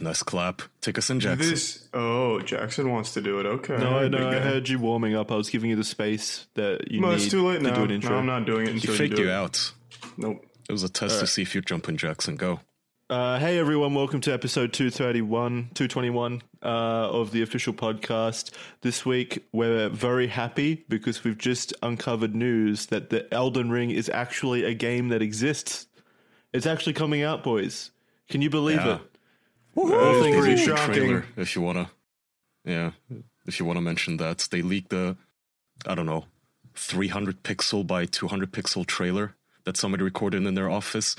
Nice clap. Take us in, Jackson. This oh, Jackson wants to do it. Okay. No, I big know. I heard you warming up. I was giving you the space that you Well, need it's too late to now. do an No, intro. I'm not doing it he until faked do you it. out. Nope. It was a test to see if you'd jump in, Jackson. Go. Uh, hey everyone, welcome to episode 231, 221 uh, of the official podcast. This week we're very happy because we've just uncovered news that the Elden Ring is actually a game that exists. It's actually coming out, boys. Can you believe Yeah. it? That is things pretty the shocking. Trailer, if you wanna, yeah, if you wanna mention that they leaked the, I don't know, 300 pixel by 200 pixel trailer that somebody recorded in their office.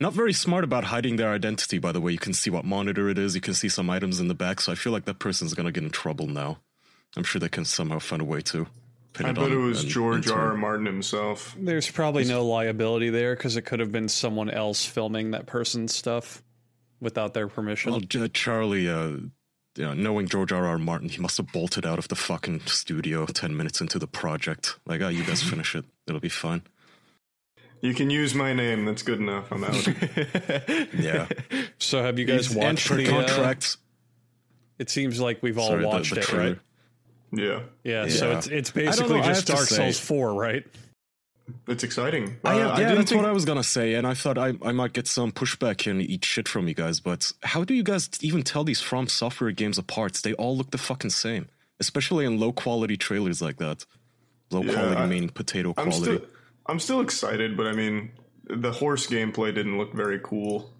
Not very smart about hiding their identity, by the way. You can see what monitor it is. You can see some items in the back. So I feel like that person's gonna get in trouble now. I'm sure they can somehow find a way to. Pin I it bet on it was an George R. R. Martin himself. There's probably no liability there because it could have been someone else filming that person's stuff without their permission. Well, J- Charlie, uh, you know, knowing George R. R. Martin, he must have bolted out of the fucking studio 10 minutes into the project. Like, oh, you guys finish it. It'll be fine. You can use my name. That's good enough. I'm out. Yeah. so have you guys He's watched entered the uh. It seems like we've all Sorry, watched the it, trailer. right? yeah. Yeah, So it's it's basically just have to Dark say- Souls Four, right? It's exciting. I, Uh, yeah, didn't that's think- what I was gonna say, and I thought I, I might get some pushback and eat shit from you guys. But how do you guys even tell these From Software games apart? They all look the fucking same, especially in low quality trailers like that. Low Yeah, quality I- meaning potato I'm quality. still, I'm still excited, but I mean, the horse gameplay didn't look very cool.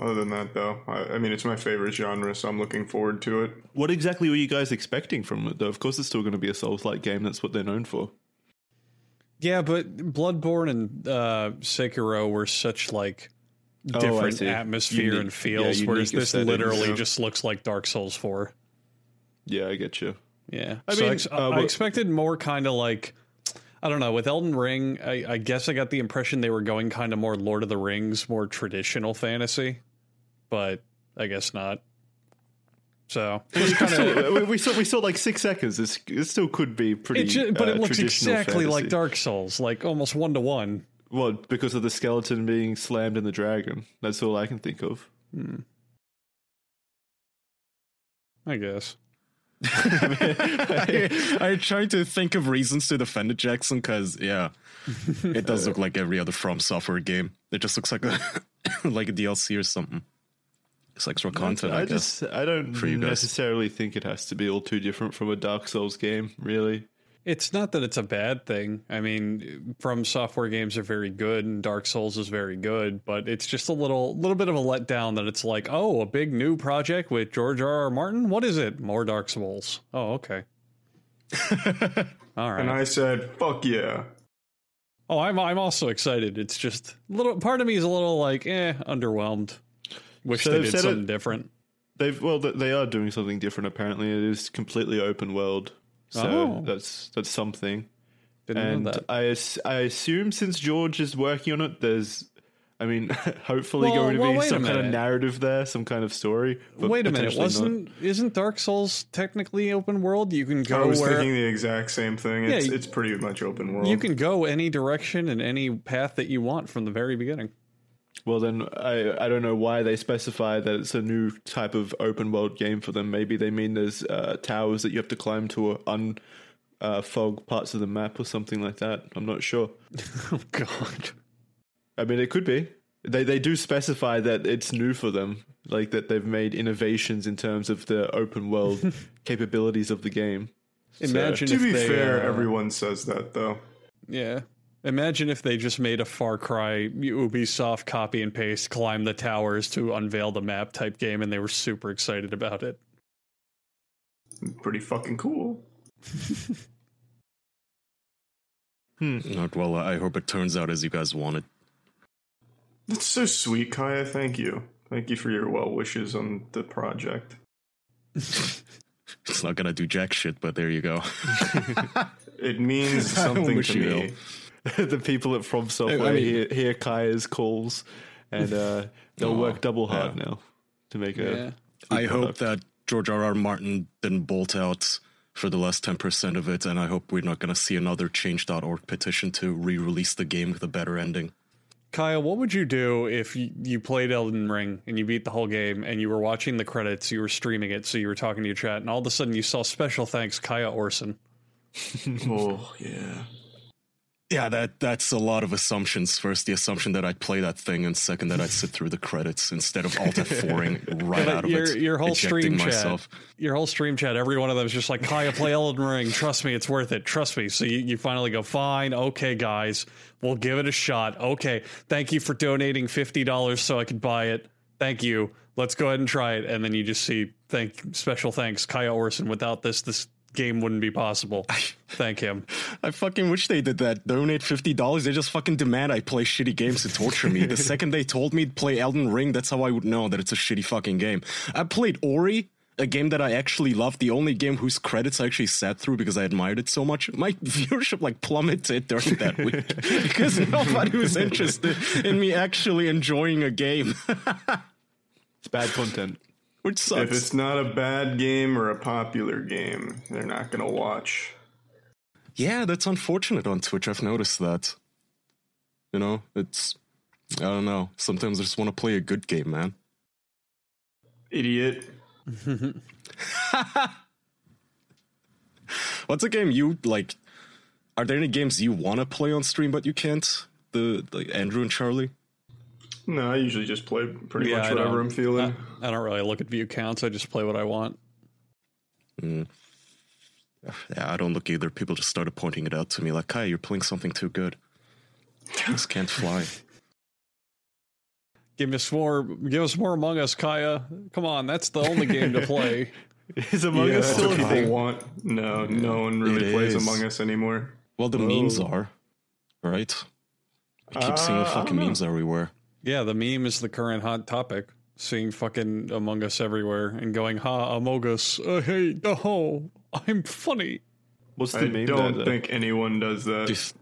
Other than that, though, I, I mean, it's my favorite genre, so I'm looking forward to it. what exactly were you guys expecting from it, though? Of course, it's still going to be a Souls like game. That's what they're known for. Yeah, but Bloodborne and uh, Sekiro were such like Oh, different see. atmosphere Unique- and feels, yeah, whereas this literally just looks like Dark Souls Four. Yeah, I get you. Yeah, I so mean, ex- uh, I expected more kind of like I don't know with Elden Ring. I, I guess I got the impression they were going kind of more Lord of the Rings, more traditional fantasy, but I guess not. So kind of. we, we saw we saw like six seconds. It's, it still could be pretty. It ju- but uh, it looks traditional exactly like. Dark Souls, like almost one to one. Well, because of the skeleton being slammed in the dragon. That's all I can think of. I guess. I, I tried to think of reasons to defend it, Jackson, because yeah, it does look like every other From Software game. It just looks like a like a DLC or something. It's extra content. I, I guess. just I don't for you guys. necessarily think it has to be all too different from a Dark Souls game. Really, It's not that it's a bad thing. I mean, from software games are very good, and Dark Souls is very good, but it's just a little, little bit of a letdown that it's like, oh, a big new project with George R. R. Martin. What is it? More Dark Souls. Oh, okay. All right. And I said, "Fuck yeah!" oh, I'm, I'm also excited. It's just a little. Part of me is a little like, eh, underwhelmed. Wish So they they've did said something it- different. they've well they are doing something different. Apparently, it is completely open world. So Oh. that's that's something. Didn't and know that. I I assume since George is working on it, there's. I mean, hopefully Well, going to well, be some kind of narrative there, some kind of story. but Wait a minute, potentially not. wasn't isn't Dark Souls technically open world? You can go. I was where thinking the exact same thing. It's, Yeah, it's pretty much open world. you can go any direction and any path that you want from the very beginning. Well, then I I don't know why they specify that it's a new type of open world game for them. Maybe they mean there's uh, towers that you have to climb to un uh, fog parts of the map or something like that. I'm not sure. Oh God. I mean, it could be. They they do specify that it's new for them, like that they've made innovations in terms of the open world capabilities of the game. Imagine to if be they, fair, uh, everyone says that though. Yeah. Imagine if they just made a Far Cry Ubisoft copy and paste, climb the towers to unveil the map type game, and they were super excited about it. Pretty fucking cool. Hmm. Not well. I hope it turns out as you guys wanted. That's so sweet, Kaya. Thank you. Thank you for your well wishes on the project. It's not gonna do jack shit, but there you go. It means something wish to you me. the people at From Software I mean- hear, hear Kaya's calls, and uh, they'll Aw, work double hard yeah. now to make a. Yeah. I hope that George R. R. Martin didn't bolt out for the last 10% of it, and I hope we're not going to see another change.org petition to re release the game with a better ending. Kyle, what would you do if you, you played Elden Ring and you beat the whole game and you were watching the credits, you were streaming it, so you were talking to your chat, and all of a sudden you saw special thanks Kaya Orsan? oh yeah. Yeah, that that's a lot of assumptions. First, the assumption that I'd play that thing, and second, that I'd sit through the credits instead of alt F4ing right out of your, it. your whole stream myself. chat, your whole stream chat, every one of them is just like Kaya play Elden Ring. Trust me, it's worth it. Trust me. So you, you finally go, fine, okay, guys, we'll give it a shot. Okay, thank you for donating fifty dollars so I could buy it. Thank you. Let's go ahead and try it. And then you just see thank special thanks Kaya Orsan. Without this, this game wouldn't be possible. Thank him. I fucking wish they did that. Donate fifty dollars. They just fucking demand I play shitty games to torture me. the second they told me to play Elden Ring, that's how I would know that it's a shitty fucking game. I played Ori, a game that I actually loved. The only game whose credits I actually sat through because I admired it so much. My viewership like plummeted during that week because nobody was interested in me actually enjoying a game, It's bad content. Which If it's not a bad game or a popular game, they're not gonna watch. Yeah, that's unfortunate on Twitch. I've noticed that. You know, it's I don't know. Sometimes I just want to play a good game, man. Idiot. What's a game you like? Are there any games you want to play on stream but you can't? The like Andrew and Charlie. No, I usually just play pretty Yeah, much whatever I'm feeling. I don't really look at view counts. I just play what I want. Yeah, I don't look either. People just started pointing it out to me, like, "Kai, you're playing something too good. Just can't fly." Give us more. Give us more Among Us, Kaya. Come on, that's the only game to play. Is Among yeah, Us still a thing? want. No, no one really plays is. Among Us anymore. Well, the memes are, right? I keep seeing Uh, the fucking don't know. memes everywhere. Yeah, the meme is the current hot topic. Seeing fucking Among Us everywhere and going, "Ha, Among Us! Uh, hey, oh, I'm funny." What's the I meme don't there, though? think anyone does that. If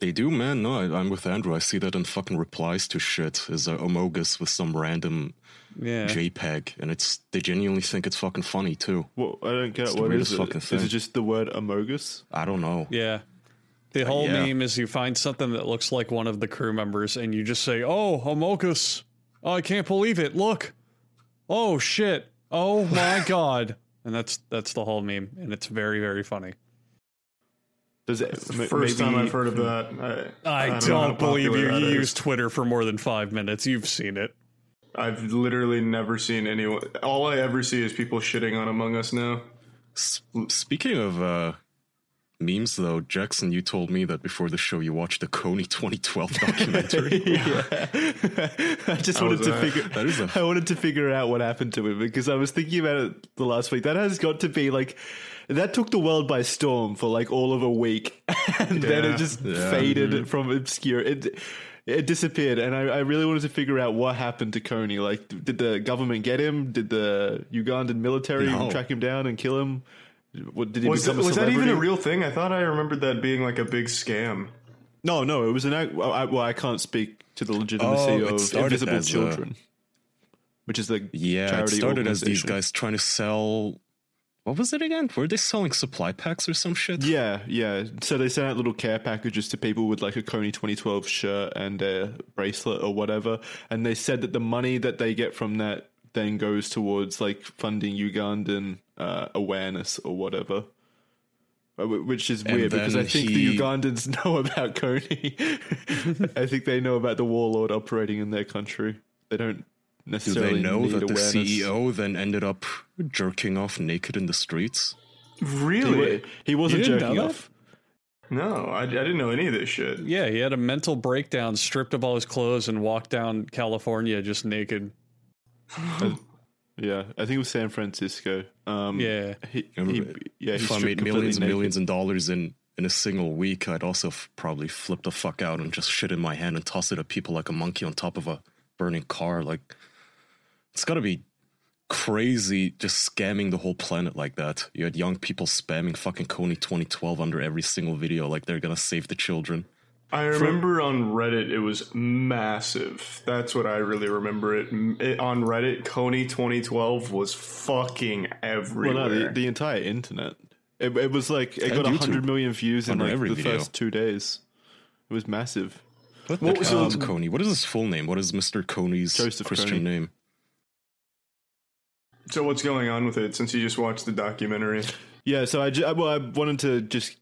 they do, man. No, I, I'm with Andrew. I see that in fucking replies to shit. Is a Amogus with some random Yeah, JPEG, and it's they genuinely think it's fucking funny too. Well, I don't get It's it. the What is weirdest it? fucking Is it just the word Amogus? I don't know. yeah. The whole yeah. meme is you find something that looks like one of the crew members, and you just say, "Oh, Among Us! Oh, I can't believe it! Look! Oh shit! Oh my god!" And that's that's the whole meme, and it's very very funny. Does it? The m- first maybe- time I've heard of that. I, I, don't, don't, believe you. popular You use. Twitter for more than five minutes. You've seen it. I've literally never seen anyone. All I ever see is people shitting on Among Us now. S- speaking of uh, memes, though, Jackson, you told me that before the show you watched the Kony 2012 documentary. yeah. I just How wanted to that? figure. That is a- I wanted to figure out what happened to him because I was thinking about it the last week. That has got to be like that took the world by storm for like all of a week, and then it just Yeah. faded mm-hmm. from obscure. It it disappeared, and I, I really wanted to figure out what happened to Kony. Like, did the government get him? Did the Ugandan military No. track him down and kill him? What, did he Was, become that, a was that even a real thing? I thought I remembered that being like a big scam. No, no, it was an act. Well, I, well, I can't speak to the legitimacy Oh, of Invisible as a- Children, which is the yeah, it started as these guys trying to sell. What was it again? Were they selling supply packs or some shit? Yeah, yeah. So they sent out little care packages to people with like a Kony 2012 shirt and a bracelet or whatever, and they said that the money that they get from that then goes towards like funding Ugandan uh, awareness or whatever. Uh, Which is And weird because I think he- the Ugandans know about Kony. I think they know about the warlord operating in their country. They don't necessarily. Do necessarily they know need that the. CEO then ended up jerking off naked in the streets? Really? wa- he wasn't jerking off. No, I, I didn't know any of this shit. Yeah, he had a mental breakdown, stripped of all his clothes, and walked down California just naked. Yeah, I think it was San Francisco. Um, Yeah. he, he, yeah. He if I made millions and naked. millions of dollars in in a single week, I'd also f- probably flip the fuck out and just shit in my hand and toss it at people like a monkey on top of a burning car. Like, it's got to be crazy just scamming the whole planet like that. You had young people spamming fucking Kony 2012 under every single video, like they're gonna save the children. I remember on Reddit it was massive. That's what I really remember it. It on Reddit, Kony 2012 was fucking Well, everywhere. no, the, the entire internet. It, it was like it And got YouTube. hundred million views in like every the video. first two days. It was massive. What What the was hell the- is Kony? What is his full name? What is Mr. Kony's Joseph Christian Kony. name? So what's going on with it since you just watched the documentary? Yeah, so I, ju- well, I wanted to just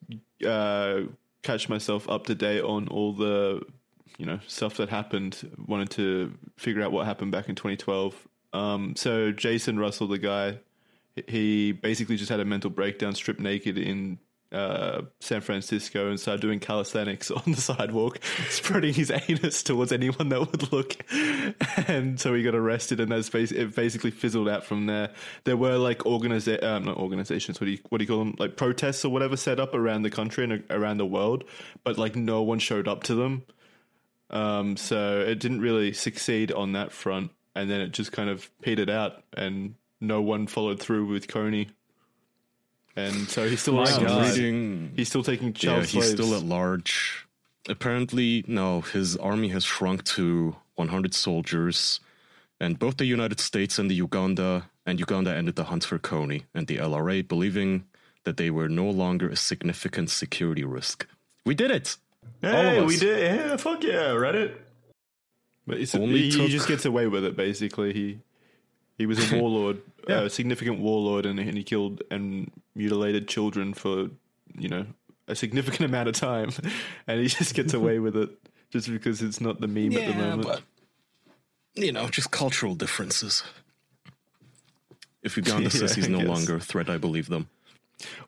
uh, catch myself up to date on all the you know stuff that happened. Wanted to figure out what happened back in 2012. Um, so Jason Russell, the guy, he basically just had a mental breakdown, stripped naked in uh, San Francisco, and started doing calisthenics on the sidewalk, spreading his anus towards anyone that would look. And so he got arrested, and that's bas- it basically fizzled out from there. There were like organiza- um, not organizations, what do you what do you call them? Like protests or whatever set up around the country and around the world, but like no one showed up to them. Um, so it didn't really succeed on that front, and then it just kind of petered out, and no one followed through with Kony. And so he's still My around. He's, Reading, he's still taking child yeah, he's still at large. Apparently, no, his army has shrunk to 100 soldiers, and both the United States and the Uganda and Uganda ended the hunt for Kony and the LRA, believing that they were no longer a significant security risk. We did it. Hey, we did. Yeah, fuck yeah, Reddit. But it's, Only he, he took- just gets away with it. Basically, he he was a warlord, Yeah. a significant warlord, and, and he killed and mutilated children for you know a significant amount of time, and he just gets away with it just because it's not the meme at the moment. but you know, just cultural differences. If Uganda says Yeah, he's no longer a threat, I believe them.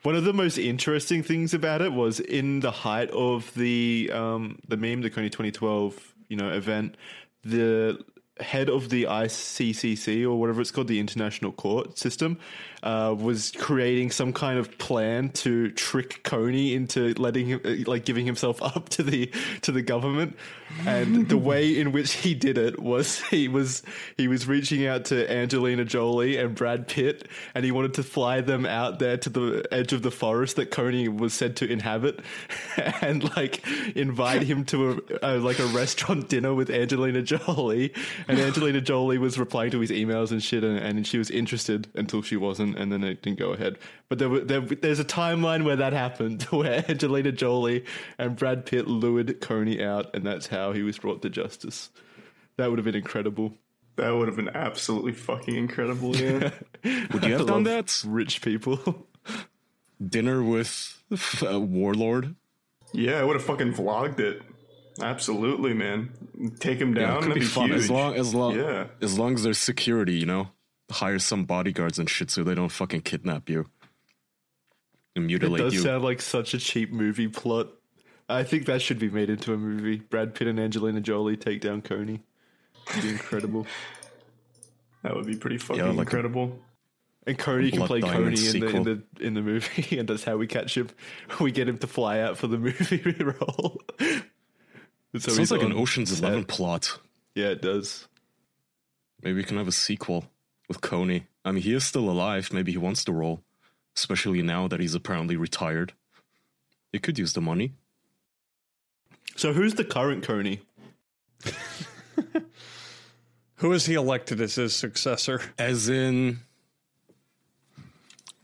One of the most interesting things about it was in the height of the um, the meme, the Kony 2012, you know, event, the head of the ICCC or whatever it's called, the International Court System, uh, was creating some kind of plan to trick Kony into letting him, uh, like, giving himself up to the to the government. And the way in which he did it was he was he was reaching out to Angelina Jolie and Brad Pitt, and he wanted to fly them out there to the edge of the forest that Kony was said to inhabit, and like invite him to a, a like a restaurant dinner with Angelina Jolie. And Angelina Jolie was replying to his emails and shit, and, and she was interested until she wasn't, and then it didn't go ahead. But there, were- there there's a timeline where that happened, where Angelina Jolie and Brad Pitt lured Kony out, and that's how he was brought to justice. That would have been incredible. That would have been absolutely fucking incredible. Yeah. Would you have done that? Rich people. Dinner with a warlord? yeah, I would have fucking vlogged it. Absolutely, man. Take him Yeah, down. it could that'd be fun huge. as long as long Yeah. as long as there's security. You know, hire some bodyguards and shit so they don't fucking kidnap you and It does you. sound like such a cheap movie plot. I think that should be made into a movie. Brad Pitt and Angelina Jolie take down Kony. It'd be incredible. That would be pretty fucking like a- incredible. And Kony can play Diamond Coney in the, in the in the movie, and that's how we catch him. We get him to fly out for the movie role. so Sounds like an Ocean's set. Eleven plot. Yeah, it does. Maybe we can have a sequel with Kony. I mean, he is still alive. Maybe he wants the role, especially now that he's apparently retired. He could use the money. So who's the current Kony? Who is he elected as his successor? As in,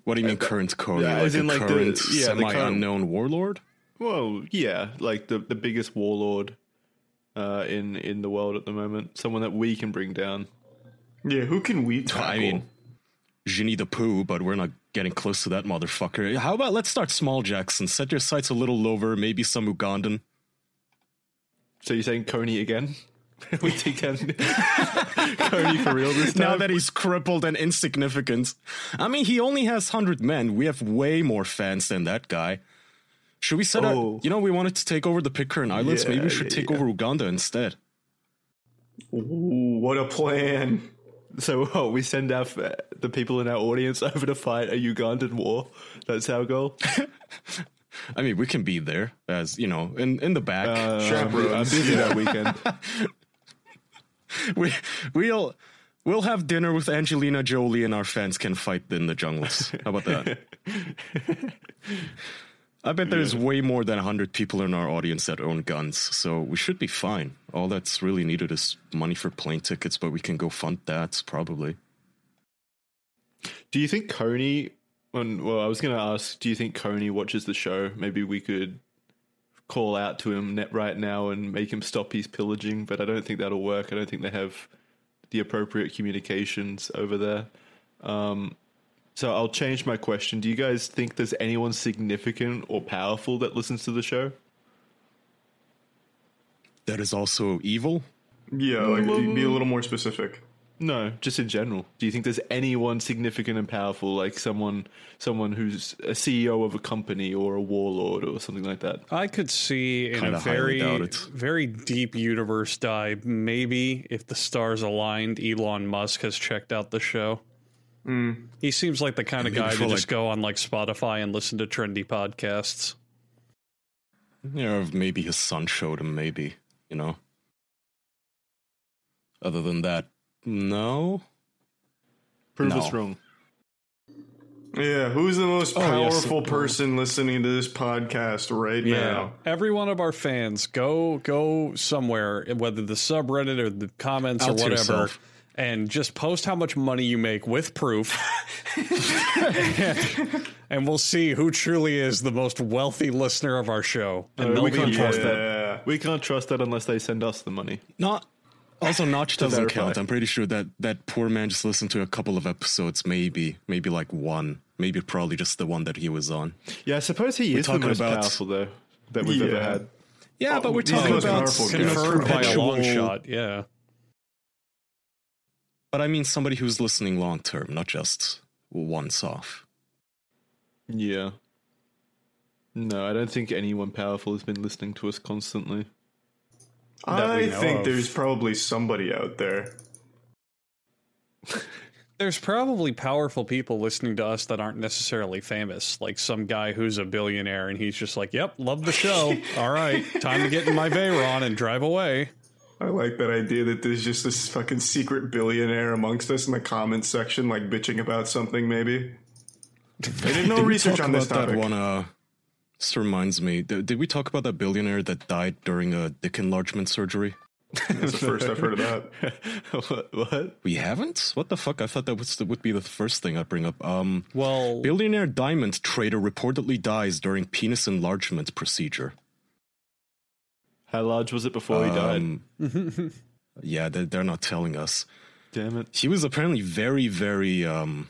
what do you mean current Kony? yeah, like as a in, like, the- current the current- semi-unknown warlord? Well, yeah, like the the biggest warlord uh, in in the world at the moment. Someone that we can bring down. Yeah, who can we tackle? I mean, Winnie the Pooh, but we're not getting close to that motherfucker. How about let's start small, Jackson? Set your sights a little lower. Maybe some Ugandan. So you're saying Kony again? we take down Kony for real this time. Now that he's crippled and insignificant. I mean, he only has 100 men. We have way more fans than that guy. Should we set Oh. up? You know, we wanted to take over the Pitcairn Islands. Yeah, Maybe we should yeah, take yeah. over Uganda instead. Ooh, what a plan. So oh, we send our the people in our audience over to fight a Ugandan war. That's our goal. I mean, we can be there as, you know, in, in the back. Uh, Chaperones, I'm busy yeah. that weekend. we, we'll, we'll have dinner with Angelina Jolie and our fans can fight in the jungles. How about that? I bet there's way more than 100 people in our audience that own guns, so we should be fine. All that's really needed is money for plane tickets, but we can go fund that probably. Do you think Kony? Well, I was going to ask. Do you think Kony watches the show? Maybe we could call out to him net right now and make him stop his pillaging, but I don't think that'll work. I don't think they have the appropriate communications over there. Um, so I'll change my question. Do you guys think there's anyone significant or powerful that listens to the show? That is also evil. Yeah, like be a little more specific. No, just in general. Do you think there's anyone significant and powerful, like someone, someone who's a CEO of a company or a warlord or something like that? I could see in Kinda a very, very deep universe dive, maybe if the stars aligned, Elon Musk has checked out the show. Mm. He seems like the kind of guy for, to just go on like Spotify and listen to trendy podcasts. Yeah, or maybe his son showed him. Maybe you know. Other than that, no. Prove No. us wrong. Yeah, who's the most Oh, yes. powerful person listening to this podcast right now? Every one of our fans, go go somewhere, whether the subreddit or the comments Out or whatever, yourself. And just post how much money you make with proof. and, and we'll see who truly is the most wealthy listener of our show. And Uh, we can't trust Yeah. that. We can't trust that unless they send us the money. Not. Also, Notch doesn't verify. count. I'm pretty sure that that poor man just listened to a couple of episodes, maybe, maybe like one, maybe probably just the one that he was on. Yeah, I suppose he is the most about- powerful though that we've ever had. Yeah, but we're talking about powerful guy. you know, confirmed by a long shot. Yeah. But I mean, somebody who's listening long term, not just once off. Yeah. No, I don't think anyone powerful has been listening to us constantly. I think of. there's probably somebody out there. There's probably powerful people listening to us that aren't necessarily famous, like some guy who's a billionaire and he's just like, "Yep, love the show. All right, time to get in my Veyron and drive away." I like that idea that there's just this fucking secret billionaire amongst us in the comments section, like bitching about something. Maybe I did no Did research on this topic. that one? Uh, this reminds me. Did, did we talk about that billionaire that died during a dick enlargement surgery? That's the first I've heard of that. what? what? We haven't. What the fuck? I thought that was the, would be the first thing I'd bring up. Um, Well, billionaire diamond trader reportedly dies during penis enlargement procedure. How large was it before he died? Um, yeah, they, they're not telling us. Damn it. He was apparently very, very um,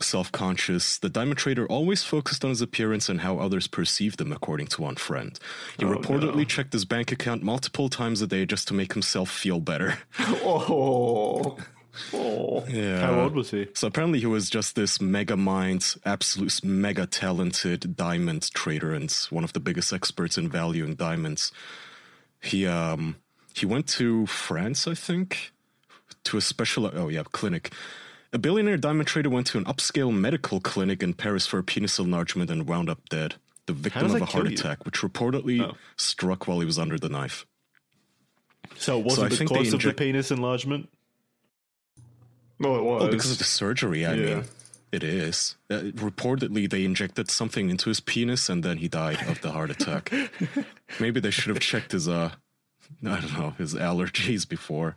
self conscious. The diamond trader always focused on his appearance and how others perceived him, according to one friend. He reportedly no. checked his bank account multiple times a day just to make himself feel better. Oh, oh. Yeah. How old was he? So apparently he was just this mega mind, absolute mega talented diamond trader and one of the biggest experts in valuing diamonds. He um he went to France, I think, to a special oh yeah, clinic. A billionaire diamond trader went to an upscale medical clinic in Paris for a penis enlargement and wound up dead. The victim of a heart kill you? attack, which reportedly Oh. struck while he was under the knife. So it wasn't So the think they cause of the penis enlargement? Well, it was Oh, because of the surgery, I Yeah. mean. It is. Uh, reportedly, they injected something into his penis and then he died of the heart attack. Maybe they should have checked his, uh, I don't know, his allergies before.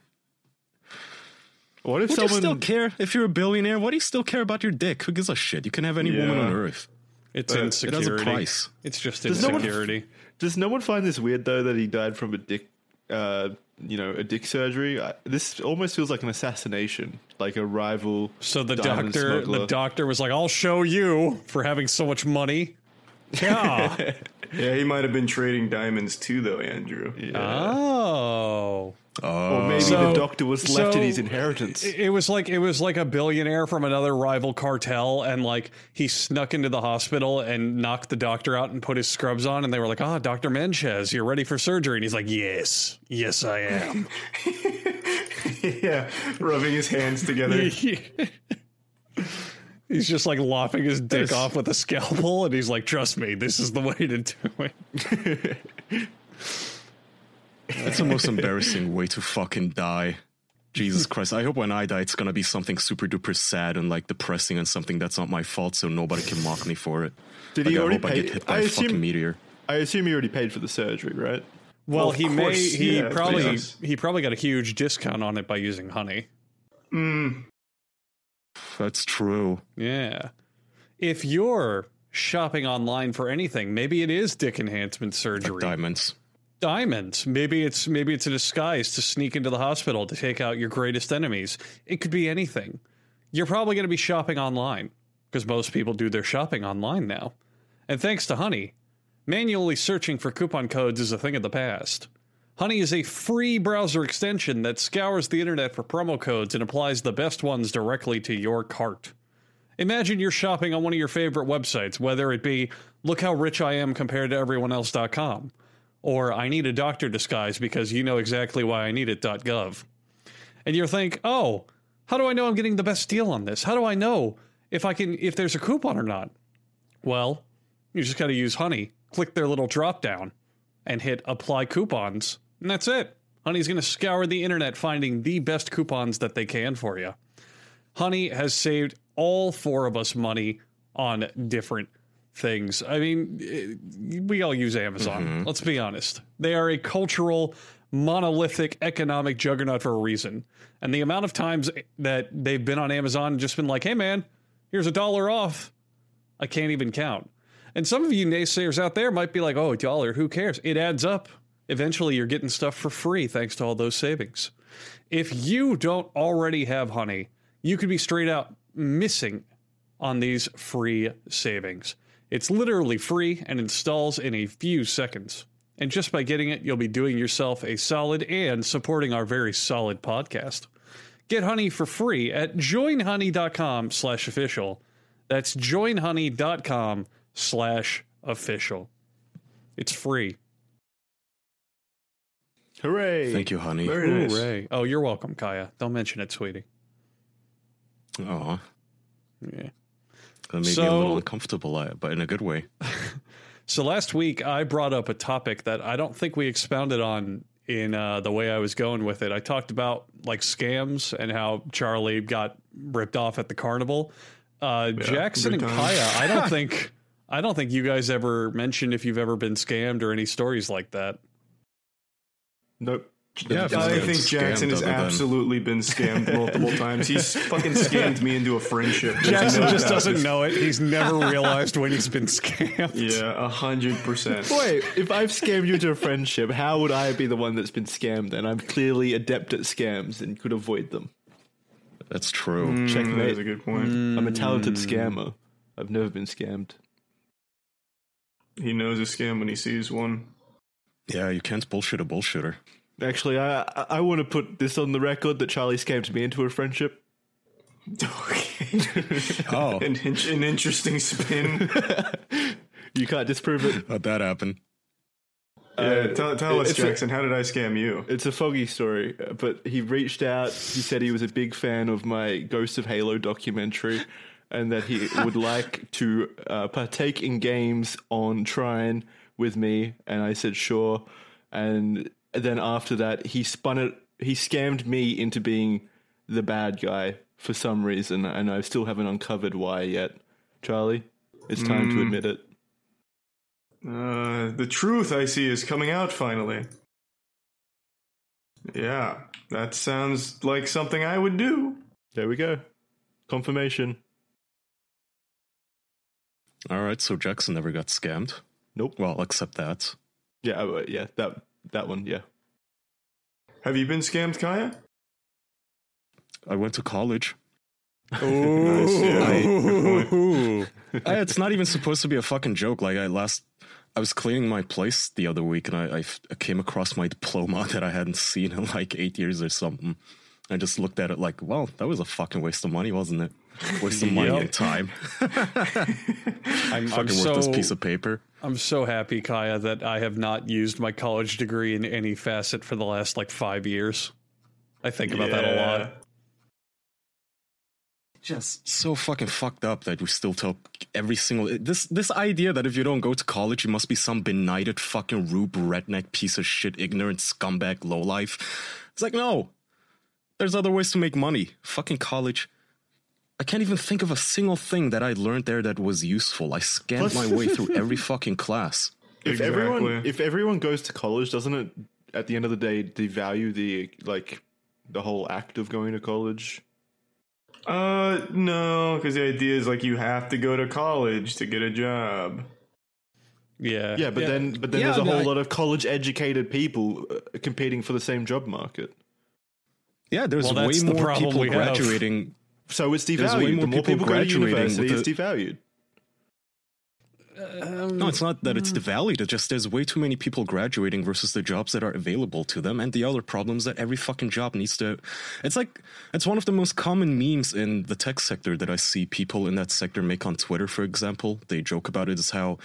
What if Would you still care if you're a billionaire? Why do you still care about your dick? Who gives a shit? You can have any woman on earth. it's insecurity. It has a insecurity. price. It's just Does no one- insecurity. does no one find this weird though that he died from a dick uh you know, a dick surgery. I, this almost feels like an assassination, like a rival. so the doctor, smuggler. the doctor was like, "I'll show you for having so much money." Yeah. Yeah, he might have been trading diamonds too, though, Andrew. oh. Oh. Or maybe So- the doctor was left in his inheritance. It it was like it was like a billionaire from another rival cartel, and like he snuck into the hospital and knocked the doctor out and put his scrubs on, and they were like, "Ah, Doctor Menchez, you're ready for surgery," and he's like, "Yes, yes, I am." yeah, rubbing his hands together. he's just like lopping his dick off with a scalpel, and he's like, "Trust me, this is the way to do it." That's the most embarrassing way to fucking die. Jesus Christ. I hope when I die, it's gonna be something super duper sad and like depressing and something that's not my fault, so nobody can mock me for it. Did Like, he I already hope I pay? get hit by I a fucking assume. meteor. I assume he already paid for the surgery, right? Well, Well, of he may he yeah, probably yes. he probably got a huge discount on it by using honey. Mm, That's true. Yeah. If you're shopping online for anything. Maybe it is dick enhancement surgery. Diamonds. Diamonds. Maybe it's maybe it's a disguise to sneak into the hospital to take out your greatest enemies. It could be anything. You're probably going to be shopping online because most people do their shopping online now. And thanks to Honey, manually searching for coupon codes is a thing of the past. Honey is a free browser extension that scours the internet for promo codes and applies the best ones directly to your cart. Imagine you're shopping on one of your favorite websites, whether it be look how rich I am compared to everyone else.com or I need a doctor disguise because you know exactly why I need it.gov. And you think, "Oh, how do I know I'm getting the best deal on this? How do I know if I can if there's a coupon or not?" Well, you just got to use Honey, click their little drop down and hit apply coupons, and that's it. Honey's going to scour the internet finding the best coupons that they can for you. Honey has saved all four of us money on different things. I mean, eh, we all use Amazon. Let's be honest. They are a cultural, monolithic economic juggernaut for a reason. And the amount of times that they've been on Amazon and just been like, hey, man, here's a dollar off, I can't even count. And some of you naysayers out there might be like, oh, dollar, who cares? It adds up. Eventually, you're getting stuff for free thanks to all those savings. If you don't already have honey, you could be straight out missing on these free savings. It's literally free and installs in a few seconds. And just by getting it, you'll be doing yourself a solid and supporting our very solid podcast. Get honey for free at joinhoney.com slash official. That's joinhoney.com slash official. It's free. Hooray! Thank you, honey. Very nice. Hooray. Oh, you're welcome, Kaya. Don't mention it, sweetie. Oh, Yeah. that made me a little uncomfortable, uh, but in a good way. So last week I brought up a topic that I don't think we expounded on in uh, the way I was going with it. I talked about like scams and how Charlie got ripped off at the carnival. Uh, Jackson and times. Kaya, I don't think I don't think you guys ever mentioned if you've ever been scammed or any stories like that. Nope. Yeah, I think Jackson has other than- absolutely been scammed multiple times. He's fucking scammed me into a friendship. Jackson just doesn't know it. He's never realized when he's been scammed. Yeah, a hundred percent. Wait, if I've scammed you into a friendship, how would I be the one that's been scammed? And I'm clearly adept at scams and could avoid them. That's true. Mm, Checkmate. is a good point. I'm a talented scammer. I've never been scammed. He knows a scam when he sees one. Yeah, you can't bullshit a bullshitter. Actually, I I, I want to put this on the record that Charlie scammed me into a friendship. Oh, an, in- an interesting spin. You can't disprove it. how'd that happen? Yeah, tell, tell us, it's a- Jackson. how did I scam you? It's a foggy story, uh, but he reached out. He said he was a big fan of my Ghost of Halo documentary, and that he would like to uh, partake in games on Trine with me. And I said sure. And then after that, he spun it. He scammed me into being the bad guy for some reason, and I still haven't uncovered why yet. Charlie, it's time to admit it. Uh, the truth I see is coming out finally. Yeah, that sounds like something I would do. There we go. Confirmation. All right, so Jackson never got scammed. Nope. Well, except that. Yeah, uh, yeah, that that one. Yeah. Have you been scammed, Kaya? I went to college. Ooh. I- it's not even supposed to be a fucking joke. Like I last, I was cleaning my place the other week, and I I came across my diploma that I hadn't seen in like eight years or something. I just looked at it like, well, that was a fucking waste of money, wasn't it? Waste of money Yep. and time. I'm, I'm fucking so this piece of paper. I'm so happy, Kaya, that I have not used my college degree in any facet for the last like five years. I think about that a lot. Just so fucking fucked up that we still tell every single this this idea that if you don't go to college, you must be some benighted fucking rube redneck piece of shit, ignorant scumbag lowlife. It's like no, there's other ways to make money. Fucking college. I can't even think of a single thing that I learned there that was useful. I scanned my way through every fucking class. If everyone if everyone goes to college, doesn't it at the end of the day devalue the like the whole act of going to college? Uh, no, because the idea is like you have to go to college to get a job. Yeah. Yeah, but then but then Yeah, there's a no, whole I- lot of college educated people uh, competing for the same job market. Yeah, there's Well, way the more problem people we have. graduating. So it's There's way devalued. more the more people people go to graduating university, with it's devalued. Um, No, it's not that it's devalued. It's just there's way too many people graduating versus the jobs that are available to them. And the other problem is that every fucking job needs to. It's like, it's one of the most common memes in the tech sector that I see people in that sector make on Twitter, for example. They joke about it as how,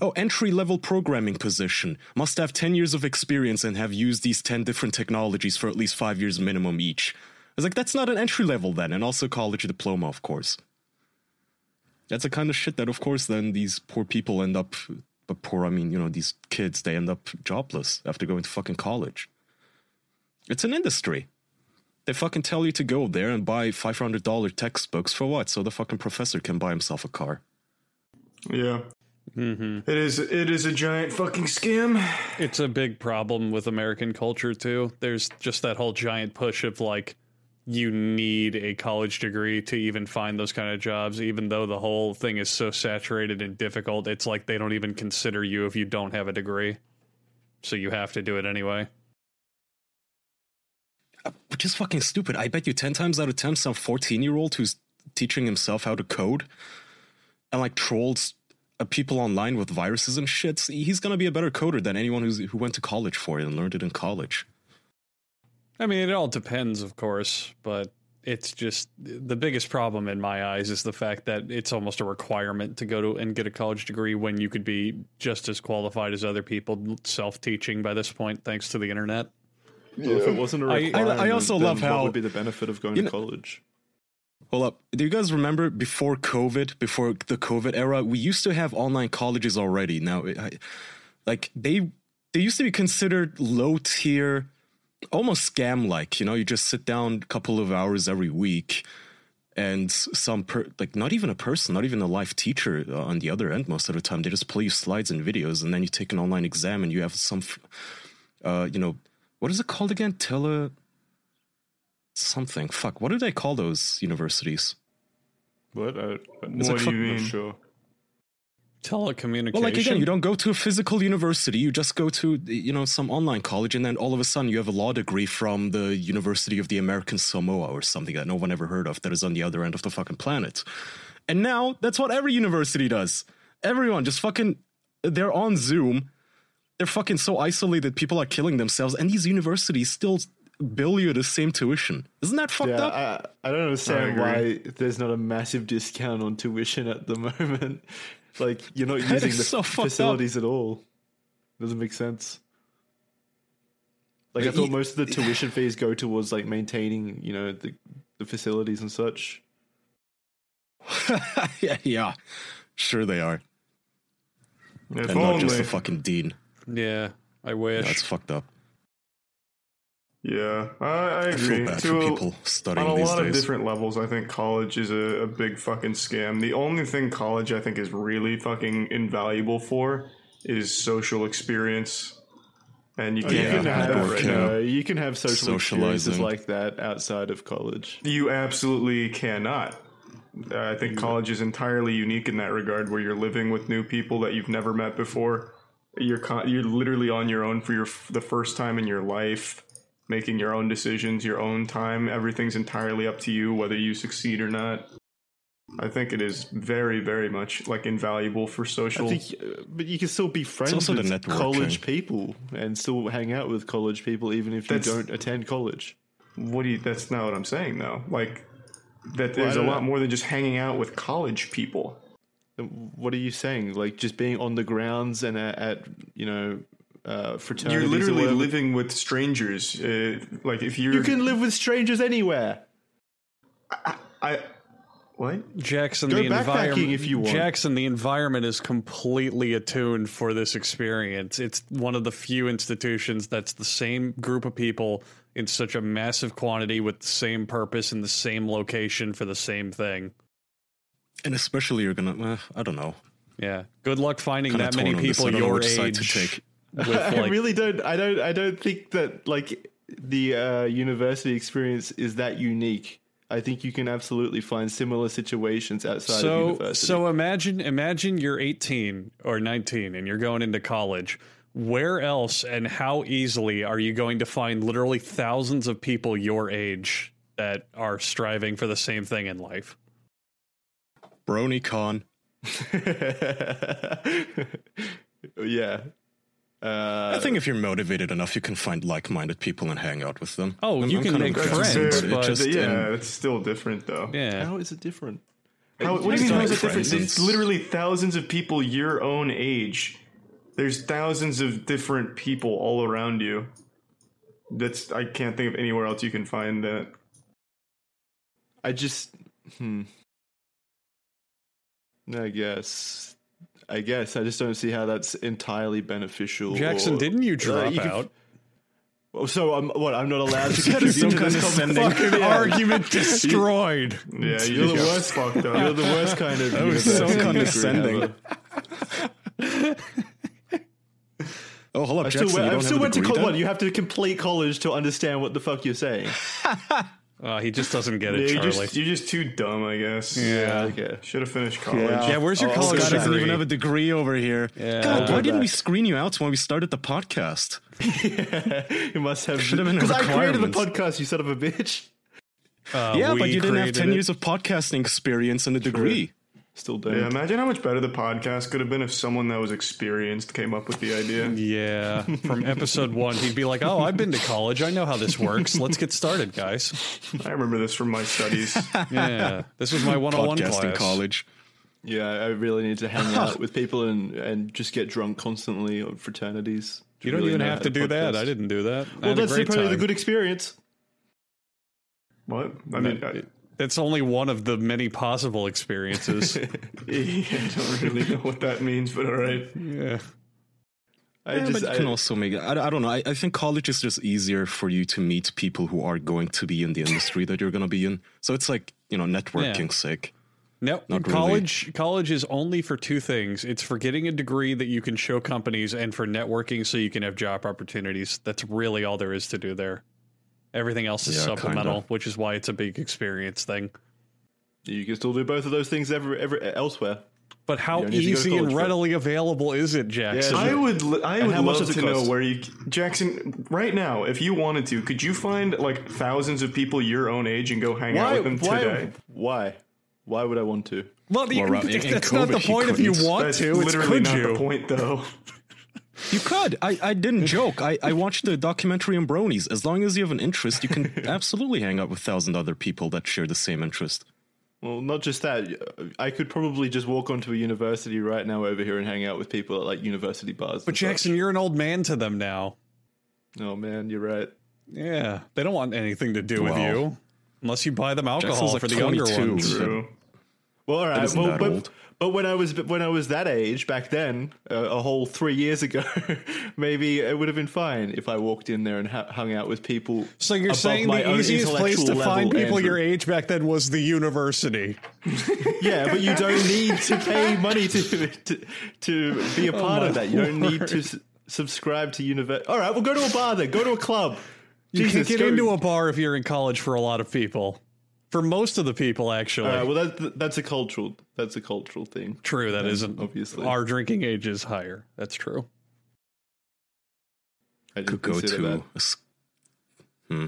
oh, entry level programming position must have 10 years of experience and have used these 10 different technologies for at least five years minimum each. I was like, that's not an entry level then. And also college diploma, of course. That's the kind of shit that, of course, then these poor people end up. But poor, I mean, you know, these kids, they end up jobless after going to fucking college. It's an industry. They fucking tell you to go there and buy $500 textbooks for what? So the fucking professor can buy himself a car. Yeah. Mm-hmm. It is. It is a giant fucking scam. It's a big problem with American culture too. There's just that whole giant push of like you need a college degree to even find those kind of jobs even though the whole thing is so saturated and difficult. It's like they don't even consider you if you don't have a degree. So you have to do it anyway. Which is fucking stupid. I bet you 10 times out of 10, some 14 year old who's teaching himself how to code and like trolls uh, people online with viruses and shit, he's gonna be a better coder than anyone who's, who went to college for it and learned it in college. I mean, it all depends, of course, but it's just the biggest problem in my eyes is the fact that it's almost a requirement to go to and get a college degree when you could be just as qualified as other people self teaching by this point, thanks to the internet. Well, if it wasn't a I- I- I requirement, I also then love how- what would be the benefit of going to know- college? Hold up. Do you guys remember before COVID, before the COVID era, we used to have online colleges already. Now, I, like they they used to be considered low tier, almost scam like. You know, you just sit down a couple of hours every week, and some per, like not even a person, not even a live teacher uh, on the other end. Most of the time, they just play you slides and videos, and then you take an online exam, and you have some, f- uh, you know, what is it called again? Tele something. Fuck. What do they call those universities? What? I, What do you not mean? sure. Telecommunication. Well, like again, you don't go to a physical university. You just go to you know some online college, and then all of a sudden you have a law degree from the University of the American Samoa or something that no one ever heard of that is on the other end of the fucking planet. And now that's what every university does. Everyone just fucking they're on Zoom. They're fucking so isolated. People are killing themselves, and these universities still bill you the same tuition. Isn't that fucked Yeah, up? I, I don't understand I why there's not a massive discount on tuition at the moment. Like you're not using the so fucked up. facilities at all. Doesn't make sense. Like I thought you- most of the tuition fees go towards like maintaining, you know, the the facilities and such. yeah, yeah, sure they are, If and not just the fucking dean. Yeah, I wish. That's fucked up. Yeah, I, I I agree. feel bad To a- people studying on a these lot of different levels, I think college is a, a big fucking scam. The only thing college I think is really fucking invaluable for is social experience. And you can't you Yeah, can have have, that right yeah. now. you can have social experiences Socializing. like that outside of college. You absolutely cannot. Uh, I think college is entirely unique in that regard, where you're living with new people that you've never met before. You're con- you're literally on your own for your f- the first time in your life, making your own decisions, your own time. Everything's entirely up to you, whether you succeed or not. I think it is very, very much like invaluable for social. Think, uh, but you can still be friends also the with networking. college people and still hang out with college people, even if you don't attend college. what do you? That's not what I'm saying, though. Like that, there's a lot know. more than just hanging out with college people. What are you saying? Like just being on the grounds and at, at you know uh, fraternities. You're literally living with strangers. Uh, like if you're, You can live with strangers anywhere. I what? Jackson, Go the environment. if you want. Jackson, the environment is completely attuned for this experience. It's one of the few institutions that's the same group of people in such a massive quantity with the same purpose in the same location for the same thing. And especially you're gonna, uh, I don't know, Yeah. Good luck finding Kinda that many torn on this. people I don't know your which side age to take. with I really don't. I don't. I don't think that like the uh, university experience is that unique. I think you can absolutely find similar situations outside of so university. so imagine imagine you're 18 or 19 and you're going into college where else and how easily are you going to find literally thousands of people your age that are striving for the same thing in life BronyCon. yeah. Uh, I think if you're motivated enough, you can find like-minded people and hang out with them. Oh, you can kinda make with that. friends, It but- just- yeah, in- it's still different though. yeah how is it different? How, what do you mean? How is it different? friends. It's literally thousands of people your own age. There's thousands of different people all around you. That's I can't think of anywhere else you can find that. I just, hmm. I guess, I guess I just don't see how that's entirely beneficial. jackson or- didn't you Uh, drop you can- out Oh, so I'm what? I'm not allowed to That is contribute so to this condescending. conversation? fucking Yeah. argument destroyed Yeah, you You're the worst. fucked up. You're the worst kind of. That was so condescending. Oh, hold up, I Jackson. still, went, you I don't still have went to college. What? You have to complete college to understand what the fuck you're saying. Uh, he just doesn't get Yeah, it you're charlie just you're just too dumb, I guess. Yeah. Okay. Should have finished college. yeah where's your Oh, college Scott Scott doesn't even have a degree over here. Yeah. God, why didn't we screen you out when we started the podcast? yeah, you must have. Should have been Because I created the podcast. You son of a bitch. Uh, yeah, but you didn't have 10 it. years of podcasting experience and a degree. Still don't. Yeah, imagine how much better the podcast could have been if someone that was experienced came up with the idea. Yeah, from episode one, he'd be like, "Oh, I've been to college. I know how this works. Let's get started, guys." I remember this from my studies. Yeah, this was my one-on-one Podcasting in college. Yeah, I really need to hang out with people and, and just get drunk constantly on fraternities. You don't really even have to do that. I didn't do that. Well, had a that's great probably the good experience. What? I mean, I, That's only one of the many possible experiences. I don't really know what that means, but all right. yeah. I Yeah, just, but you I, can also make it. I, I don't know. I, I think college is just easier for you to meet people who are going to be in the industry that you're going to be in. So it's like, you know, networking sake. Nope. Not really. college college is only for two things. It's for getting a degree that you can show companies and for networking so you can have job opportunities. That's really all there is to do there. Everything else is Yeah, supplemental, kinda. which is why it's a big experience thing. you can still do both of those things ever, ever elsewhere. But how don't need to go to easy college and for it. readily available is it, Jackson? Yeah, I would, I would love does it to know where you, Jackson. Right now, if you wanted to, could you find like thousands of people your own age and go hang out with them Why? today? Why? Why would I want to? well, you, Well, right, in- in that's not the COVID, you point if you want That's to. It's literally could not you? the point, though. You could. I, I didn't joke. I, I watched the documentary on bronies. As long as you have an interest, you can absolutely hang out with thousand other people that share the same interest. Well, not just that. I could probably just walk onto a university right now over here and hang out with people at like university bars. But Jackson, you're an old man to them now. oh man, you're right. Yeah, they don't want anything to do with you unless you buy them alcohol like for the younger ones. True. Well, all right. isn't Well, that but, old. But when I was when I was that age back then, uh, a whole three years ago, maybe it would have been fine if I walked in there and ha- hung out with people. So you're saying the easiest place to intellectual find people Andrew. your age back then was the university. Yeah, but you don't need to pay money to to, to be a part my of that. You don't need to s- subscribe to university. All right, well, go to a bar then. Go to a club. You Jesus, can't get go- into a bar if you're in college for a lot of people. For most of the people, actually. All right, well, that, that's a cultural. That's a cultural thing. true, that isn't. obviously. Our drinking age is higher. That's true. I Could go to. that. a s- Hmm.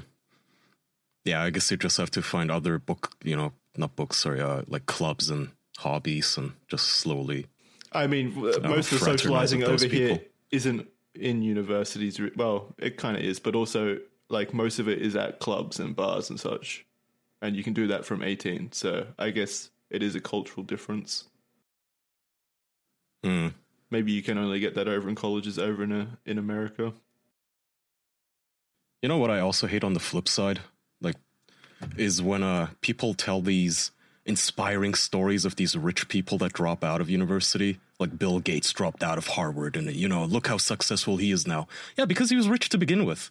Yeah, I guess you just have to find other book, you know, not books, sorry, uh, like clubs and hobbies and just slowly. I mean, uh, most of the socializing over those here people. isn't in universities. Well, it kind of is, but also like most of it is at clubs and bars and such, and you can do that from eighteen. So I guess it is a cultural difference. Hmm. Maybe you can only get that over in colleges over in a, in America. You know what I also hate on the flip side? Like, is when uh, people tell these inspiring stories of these rich people that drop out of university. Like Bill Gates dropped out of Harvard and, you know, look how successful he is now. Yeah, because he was rich to begin with.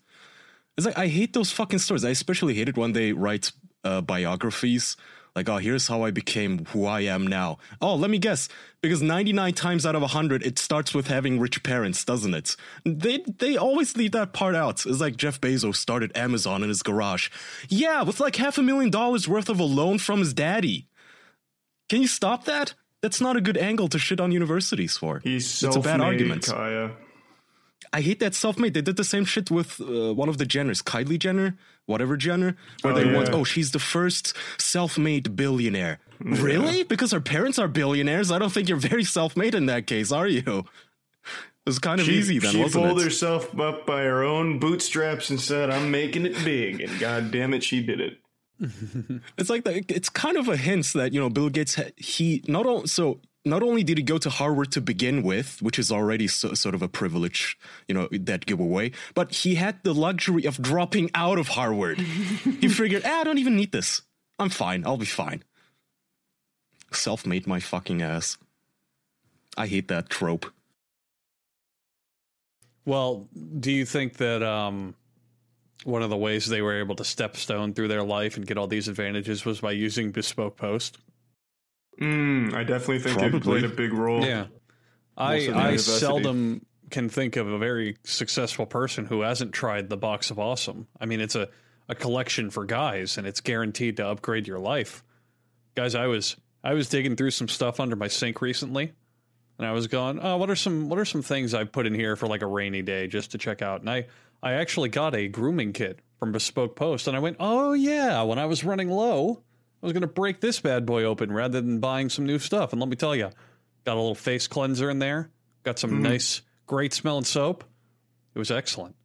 It's like, I hate those fucking stories. I especially hate it when they write uh, biographies. Like, oh, here's how I became who I am now. Oh, let me guess. Because 99 times out of 100, it starts with having rich parents, doesn't it? They they always leave that part out. It's like Jeff Bezos started Amazon in his garage. Yeah, with like half a million dollars worth of a loan from his daddy. Can you stop that? That's not a good angle to shit on universities for. He's it's self-made, a bad argument. Kaya. I hate that self-made. They did the same shit with uh, one of the Jenners, Kylie Jenner, whatever Jenner, where Oh, they want, oh, she's the first self-made billionaire. Really? Because her parents are billionaires? I don't think you're very self-made in that case, are you? It was kind of She, easy then, she wasn't pulled it? herself up by her own bootstraps and said, "I'm making it big," and god damn it, she did it. It's like that. It's kind of a hint that you know Bill Gates. He not only so not only did he go to Harvard to begin with, which is already so, sort of a privilege, you know, that giveaway, but he had the luxury of dropping out of Harvard. he figured, ah, I don't even need this. I'm fine. I'll be fine. Self-made my fucking ass. I hate that trope. Well, do you think that um, one of the ways they were able to step stone through their life and get all these advantages was by using bespoke post? Mm, I definitely think Probably. it played a big role. Yeah. I, I seldom can think of a very successful person who hasn't tried the box of awesome. I mean, it's a, a collection for guys and it's guaranteed to upgrade your life. Guys, I was I was digging through some stuff under my sink recently and I was going, "Oh, what are some what are some things I put in here for like a rainy day just to check out?" And I I actually got a grooming kit from Bespoke Post and I went, "Oh yeah, when I was running low, I was going to break this bad boy open rather than buying some new stuff." And let me tell you, got a little face cleanser in there, got some mm-hmm. nice great smelling soap. It was excellent.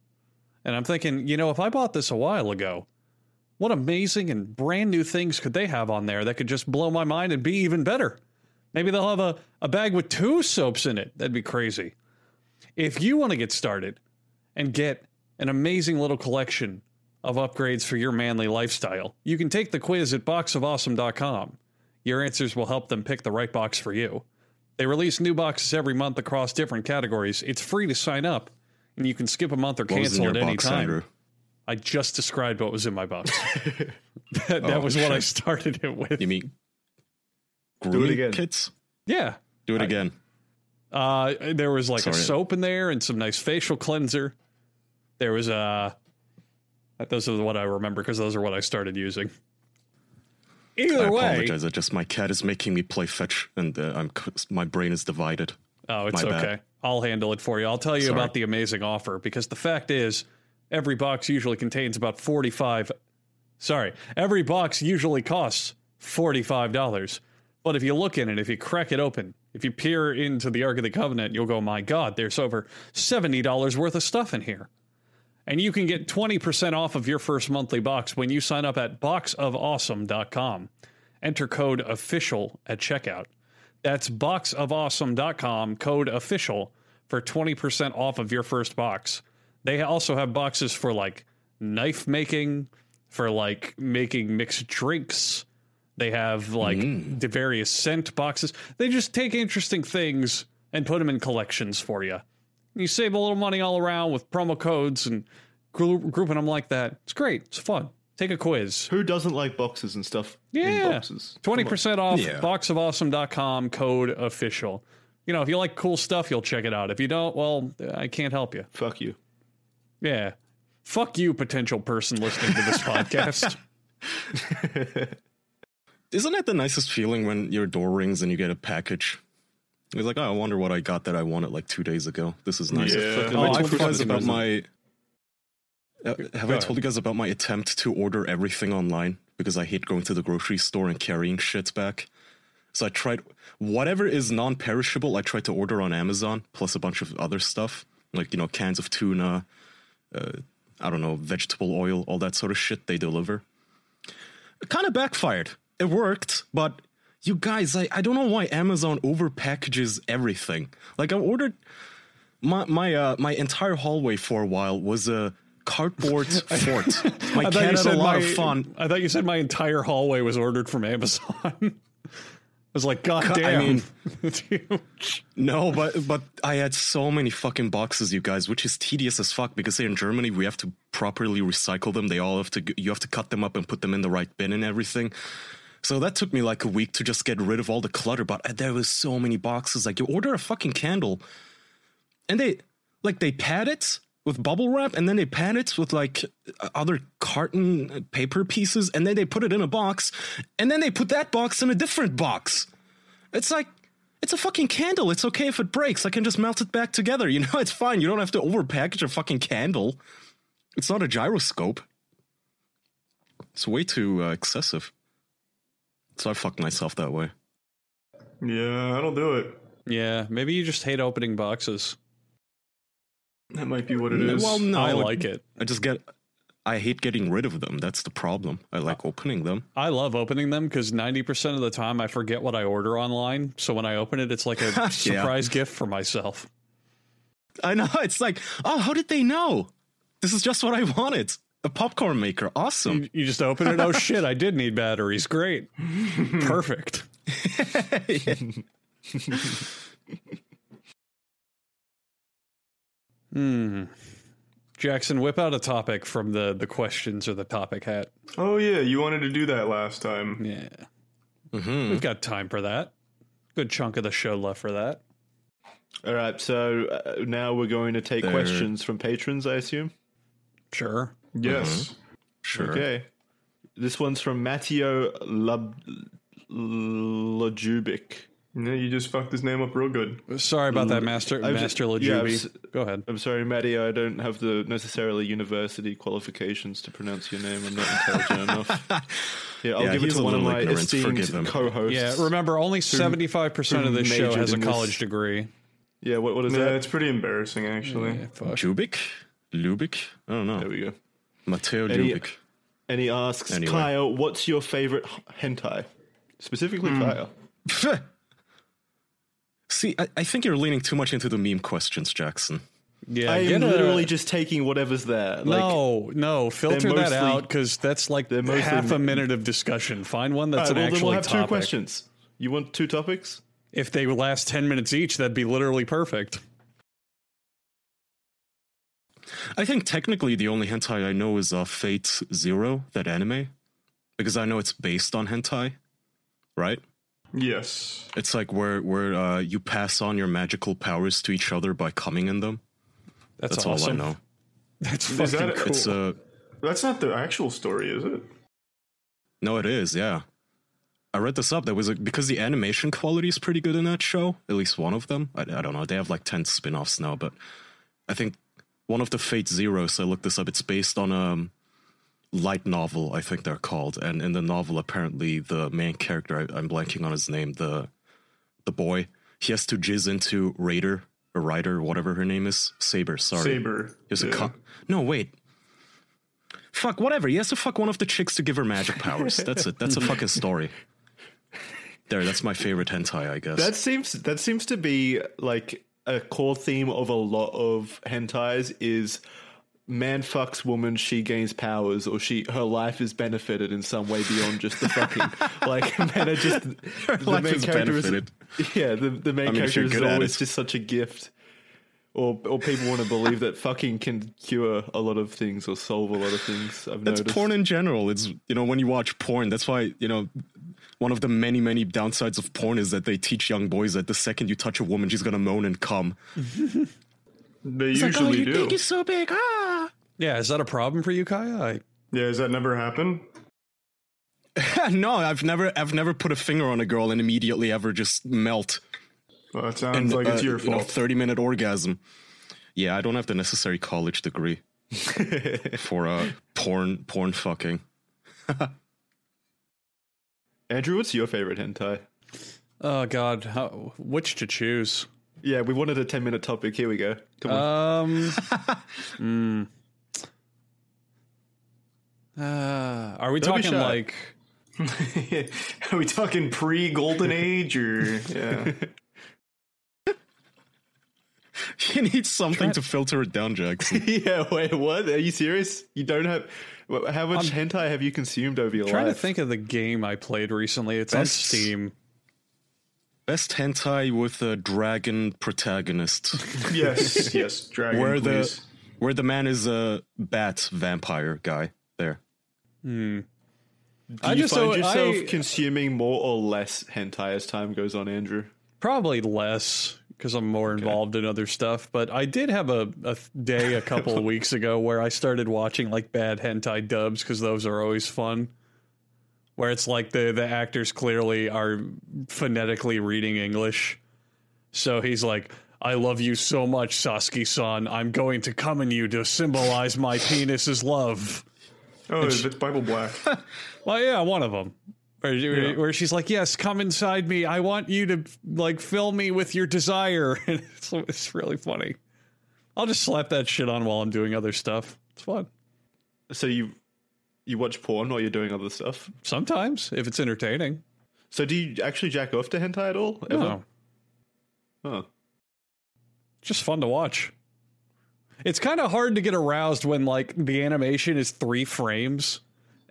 And I'm thinking, you know, if I bought this a while ago, what amazing and brand new things could they have on there that could just blow my mind and be even better? Maybe they'll have a, a bag with two soaps in it. That'd be crazy. If you want to get started and get an amazing little collection of upgrades for your manly lifestyle, you can take the quiz at boxofawesome.com. Your answers will help them pick the right box for you. They release new boxes every month across different categories. It's free to sign up, and you can skip a month or What cancel your at any box, time. Andrew? I just described what was in my box. that that Oh, was what I started it with. You mean it grooming again. kits? Yeah. Do it again. Uh, there was like a soap in there and some nice facial cleanser. There was uh those are what I remember because those are what I started using. I Either way, I apologize. I just my cat is making me play fetch, and uh, I'm my brain is divided. oh, it's My bad. okay. I'll handle it for you. I'll tell you Sorry. about the amazing offer because the fact is, every box usually contains about forty-five. Sorry, every box usually costs forty-five dollars. But if you look in it, if you crack it open, if you peer into the Ark of the Covenant, you'll go, "My God, there's over seventy dollars worth of stuff in here." And you can get 20% off of your first monthly box when you sign up at boxofawesome.com. Enter code official at checkout. That's boxofawesome.com, code official for 20% off of your first box. They also have boxes for like knife making, for like making mixed drinks. They have like mm. the various scent boxes. They just take interesting things and put them in collections for you. You save a little money all around with promo codes and gru- grouping them like that. It's great. It's fun. Take a quiz. Who doesn't like boxes and stuff in Yeah. boxes? Twenty percent off Yeah. boxofawesome.com code official. You know, if you like cool stuff, you'll check it out. If you don't, well, I can't help you. Fuck you. Yeah. Fuck you, potential person listening to this podcast. Isn't that the nicest feeling when your door rings and you get a package? It's like, oh, I wonder what I got that I wanted like two days ago. This is nice. Yeah. Have Oh, I I told you guys about my? Uh, have Go I ahead. told you guys about my attempt to order everything online because I hate going to the grocery store and carrying shit back? So I tried whatever is non-perishable. I tried to order on Amazon plus a bunch of other stuff like you know cans of tuna, uh, I don't know vegetable oil, all that sort of shit they deliver. It kind of backfired. It worked, but you guys, I, I don't know why Amazon overpackages everything. Like I ordered my my uh, my entire hallway for a while was a cardboard fort. My I cat had a lot my, of fun. I thought you said my entire hallway was ordered from Amazon. I was like, God I damn. mean- It's huge. No, but but I had so many fucking boxes, you guys, which is tedious as fuck because here in Germany we have to properly recycle them. They all have to you have to cut them up and put them in the right bin and everything. So that took me like a week to just get rid of all the clutter. But uh, there was so many boxes. Like you order a fucking candle, and they like they pad it with bubble wrap, and then they pad it with like uh, other carton uh, paper pieces, and then they put it in a box, and then they put that box in a different box. It's like it's a fucking candle. It's okay if it breaks. I can just melt it back together. You know, it's fine. You don't have to overpackage a fucking candle. It's not a gyroscope. It's way too uh, excessive. So I fucked myself that way. Yeah, I don't do it. Yeah, maybe you just hate opening boxes. That might be what it is. Well, no, I like it. I just get. I hate getting rid of them. That's the problem. I like opening them. I love opening them because 90% of the time I forget what I order online. So when I open it, it's like a surprise gift for myself. I know. It's like, oh, how did they know? This is just what I wanted. A popcorn maker. Awesome. You, you just open it. Oh shit! I did need batteries. Great, perfect. Hmm. Jackson, whip out a topic from the the questions or the topic hat. oh yeah, you wanted to do that last time. Yeah, Mhm. we've got time for that. Good chunk of the show left for that. All right, so uh, now we're going to take There- questions from patrons, I assume. Sure. Yes. Mm-hmm. Sure. Okay. This one's from Matteo Lub- Lajubic. Yeah, you just fucked his name up real good. Sorry about that, mm. Master I've Master just- yeah, Lajubi. Go ahead. I'm sorry, Matteo, I don't have the necessarily university qualifications to pronounce your name. I'm not intelligent enough. Yeah, I'll Yeah, give it to one of my ignorant. Forgive him. esteemed co-hosts. Yeah, remember only seventy five percent of this show has a in this. college degree. Yeah, what, what is Yeah, that? it's pretty embarrassing actually. Yeah, fuck. Jubik? Lubik? I don't know. There we go. Matteo Any- Lubik. And he asks, Anyway. Kyle, what's your favorite hentai? Specifically, hmm. Kyle. See, I, I think you're leaning too much into the meme questions, Jackson. Yeah, I get am a- literally just taking whatever's there. Like, no, no, filter that mostly- out because that's like they're mostly half a minute of discussion. Find one that's right, an then actual we'll have topic. two questions. You want two topics? If they last ten minutes each, that'd be literally perfect. I think technically the only hentai I know is uh, Fate Zero, that anime, because I know it's based on hentai, right? Yes. It's like where where uh, you pass on your magical powers to each other by coming in them. That's, That's awesome. all I know. That's Is fucking that- cool. It's uh That's not the actual story, is it? no, it is. Yeah, I read this up. There was a because the animation quality is pretty good in that show. At least one of them. I, I don't know. They have like ten spin-offs now, but I think one of the Fate Zeros. I looked this up. It's based on a um, light novel. I think they're called. And in the novel, apparently the main character. I, I'm blanking on his name. The the boy. He has to jizz into Raider or Ryder, whatever her name is. Saber. Sorry. Saber. There's a Yeah. co- no, wait. Fuck, whatever. He has to fuck one of the chicks to give her magic powers. That's it. That's a fucking story. There, that's my favorite hentai, I guess. That seems that seems to be like a core theme of a lot of hentais is man fucks woman, she gains powers, or she her life is benefited in some way beyond just the fucking. like men are just the life main is character benefited. Is, yeah, the the main I mean, character is always just such a gift. Or, or people want to believe that fucking can cure a lot of things or solve a lot of things. I've that's noticed. porn in general. It's you know when you watch porn. That's why you know one of the many many downsides of porn is that they teach young boys that the second you touch a woman, she's gonna moan and come. They It's like, oh, usually your do. dick is so big. Ah. yeah, is that a problem for you, Kaya? I, Yeah, does that never happened? no, I've never I've never put a finger on a girl and immediately ever just melt. Well, that sounds and like it's uh, your you know, fault. 30 minute orgasm. Yeah, I don't have the necessary college degree for uh, porn porn fucking. Andrew, what's your favorite hentai? oh God, how, which to choose? Yeah, we wanted a 10 minute topic. Here we go. Come on. Um, mm. Uh, are we Don't talking like? Are we talking pre Golden Age or yeah? You need something to filter it down, Jackson. yeah, wait, what? Are you serious? You don't have. Wh- How much hentai have you consumed over your life? I'm trying life? Trying to think of the game I played recently. It's on Best- Steam. best hentai with a dragon protagonist, Yes, yes, dragon. where the where the man is a bat vampire guy. There, hmm. Do I you just find so- yourself I- consuming more or less hentai as time goes on, Andrew? Probably less because I'm more involved in other stuff. But I did have a, a day a couple of weeks ago where I started watching like bad hentai dubs because those are always fun. Where it's like the the actors clearly are phonetically reading English, so he's like. I love you so much, Sasuke-san. I'm going to come in you to symbolize my penis's love. Oh, it's Bible Black. Well, yeah, one of them. Where, Yeah. where she's like, "Yes, come inside me. I want you to like fill me with your desire." And it's, it's really funny. I'll just slap that shit on while I'm doing other stuff. It's fun. So you you watch porn while you're doing other stuff. Sometimes, if it's entertaining. So do you actually jack off to hentai at all? Ever? No, Oh. just fun to watch. It's kind of hard to get aroused when like the animation is three frames.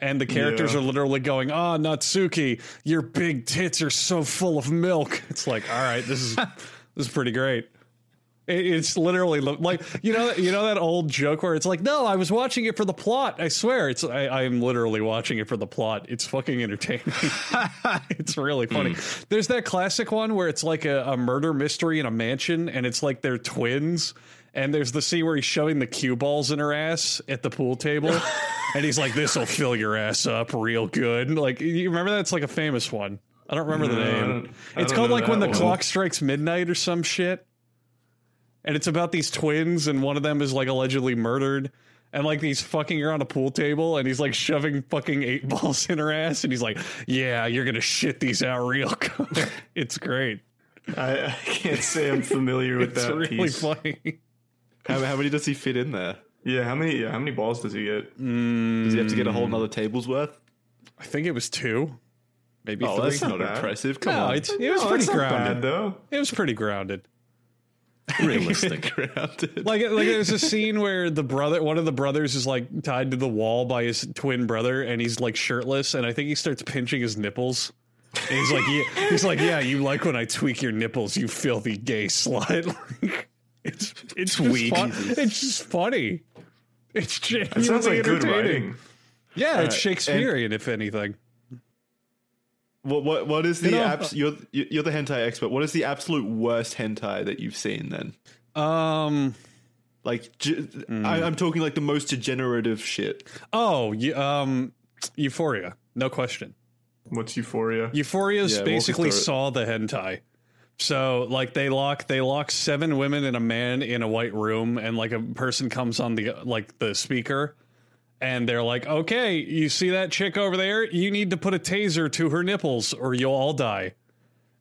And the characters Yeah. are literally going, "Ah, Natsuki, your big tits are so full of milk." It's like, all right, this is this is pretty great. It- It's literally like you know you know that old joke where it's like no I was watching it for the plot I swear it's I, I am literally watching it for the plot it's fucking entertaining it's really funny there's that classic one where it's like a, a murder mystery in a mansion and it's like they're twins and there's the scene where he's shoving the cue balls in her ass at the pool table and he's like this will fill your ass up real good. Like you remember that's like a famous one. I don't remember the No, I name. it's called like when the one. clock strikes midnight or some shit. And it's about these twins and one of them is like allegedly murdered. And like he's fucking her on a pool table and he's like shoving fucking eight balls in her ass and he's like yeah you're gonna shit these out real good. It's great. I, I can't say I'm familiar with it's that really piece. funny How, how many does he fit in there? Yeah, how many? Yeah, how many balls does he get? Does he have to get a whole nother table's worth? i think it was two maybe Oh, three that's not bad. impressive. Come no, on. it's, it was Oh, pretty grounded bad though. it was pretty grounded realistic. grounded. like like there's a scene where the brother one of the brothers is like tied to the wall by his twin brother and he's like shirtless and i think he starts pinching his nipples and he's like yeah he's like yeah you like when i tweak your nipples you filthy gay slut Like, it's it's just fun. it's just funny it's genuinely It sounds like good entertaining. writing. yeah it's and- shakespearean if anything What what what is the You know- abs- you're you're the hentai expert. What is the absolute worst hentai that you've seen then? um Like ge- I, I'm talking like the most degenerative shit. oh um euphoria no question What's Euphoria? Euphoria's Yeah, basically saw the hentai. So like they lock they lock seven women and a man in a white room and like a person comes on the like the speaker and they're like, "Okay, you see that chick over there? You need to put a taser to her nipples or you'll all die."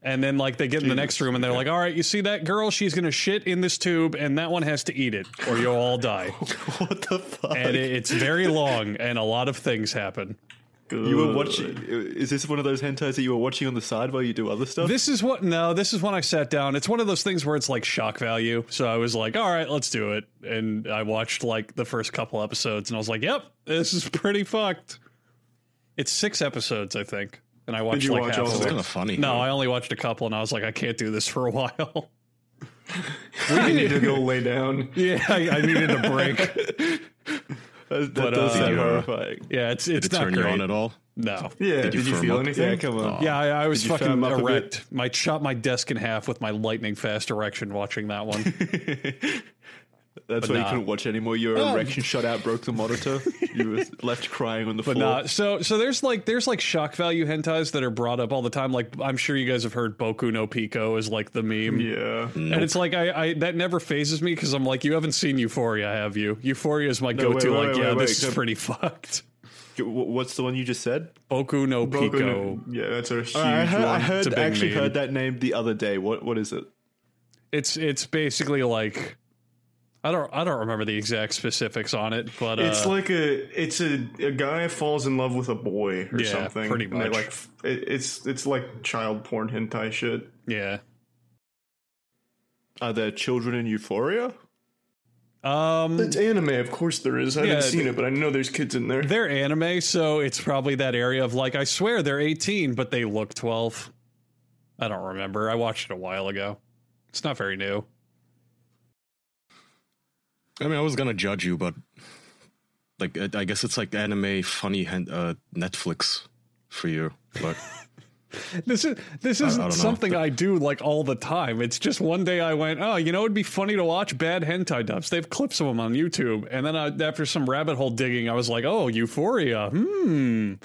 And then like they get in the next room and they're like, "All right, you see that girl? She's going to shit in this tube and that one has to eat it or you'll all die." what the fuck? and it, it's very long and a lot of things happen. You were watching. Is this one of those hentais that you were watching on the side while you do other stuff? This is what no, this is when I sat down. It's one of those things where it's like shock value. So I was like, all right, let's do it. And I watched like the first couple episodes and I was like, yep, this is pretty fucked. It's six episodes, I think. And I watched like watch half all of It's it. kind of funny. No, I only watched a couple and I was like, I can't do this for a while. we need to go lay down. yeah, I, I needed a break. that that but, does uh, seem yeah. horrifying. Yeah, it's it's Did it not turn great. you on at all? No. Yeah, Did did you you, feel up? anything? Yeah, come on. Yeah, I, I was fucking firm up a bit? erect. I chopped my desk in half with my lightning fast erection watching that one. That's But why you couldn't watch anymore. Your Oh. erection shot out, broke the monitor. you were left crying on the But floor. not so so there's like there's like shock value hentais that are brought up all the time. Like I'm sure you guys have heard Boku no Pico is like the meme. Yeah. And it's like I, I that never phases me because I'm like, you haven't seen Euphoria, have you? Euphoria is my No, go-to. wait, wait, like, wait, yeah, this is pretty fucked. What's the one you just said? Boku no Boku Pico. no- yeah, that's a huge I heard, I heard It's a big actually meme. heard that name the other day. What what is it? It's it's basically like I don't I don't remember the exact specifics on it, but It's uh, like a it's a, a guy falls in love with a boy or Yeah, something. pretty much. like it, it's it's like child porn hentai shit. yeah. Are there children in Euphoria? Um, It's anime, of course there is. I Yeah, haven't seen it, but I know there's kids in there. they're anime, so it's probably that area of like I swear they're 18, but they look 12. I don't remember. I watched it a while ago. It's not very new. I mean, I was gonna judge you, but like, I I guess it's like anime funny hen- uh, Netflix for you. But This is this isn't don't know. something I do like all the time. It's just one day I went, oh, you know, it'd be funny to watch bad hentai dubs. They have clips of them on YouTube, and then I, after some rabbit hole digging, I was like, oh, Euphoria. Hmm.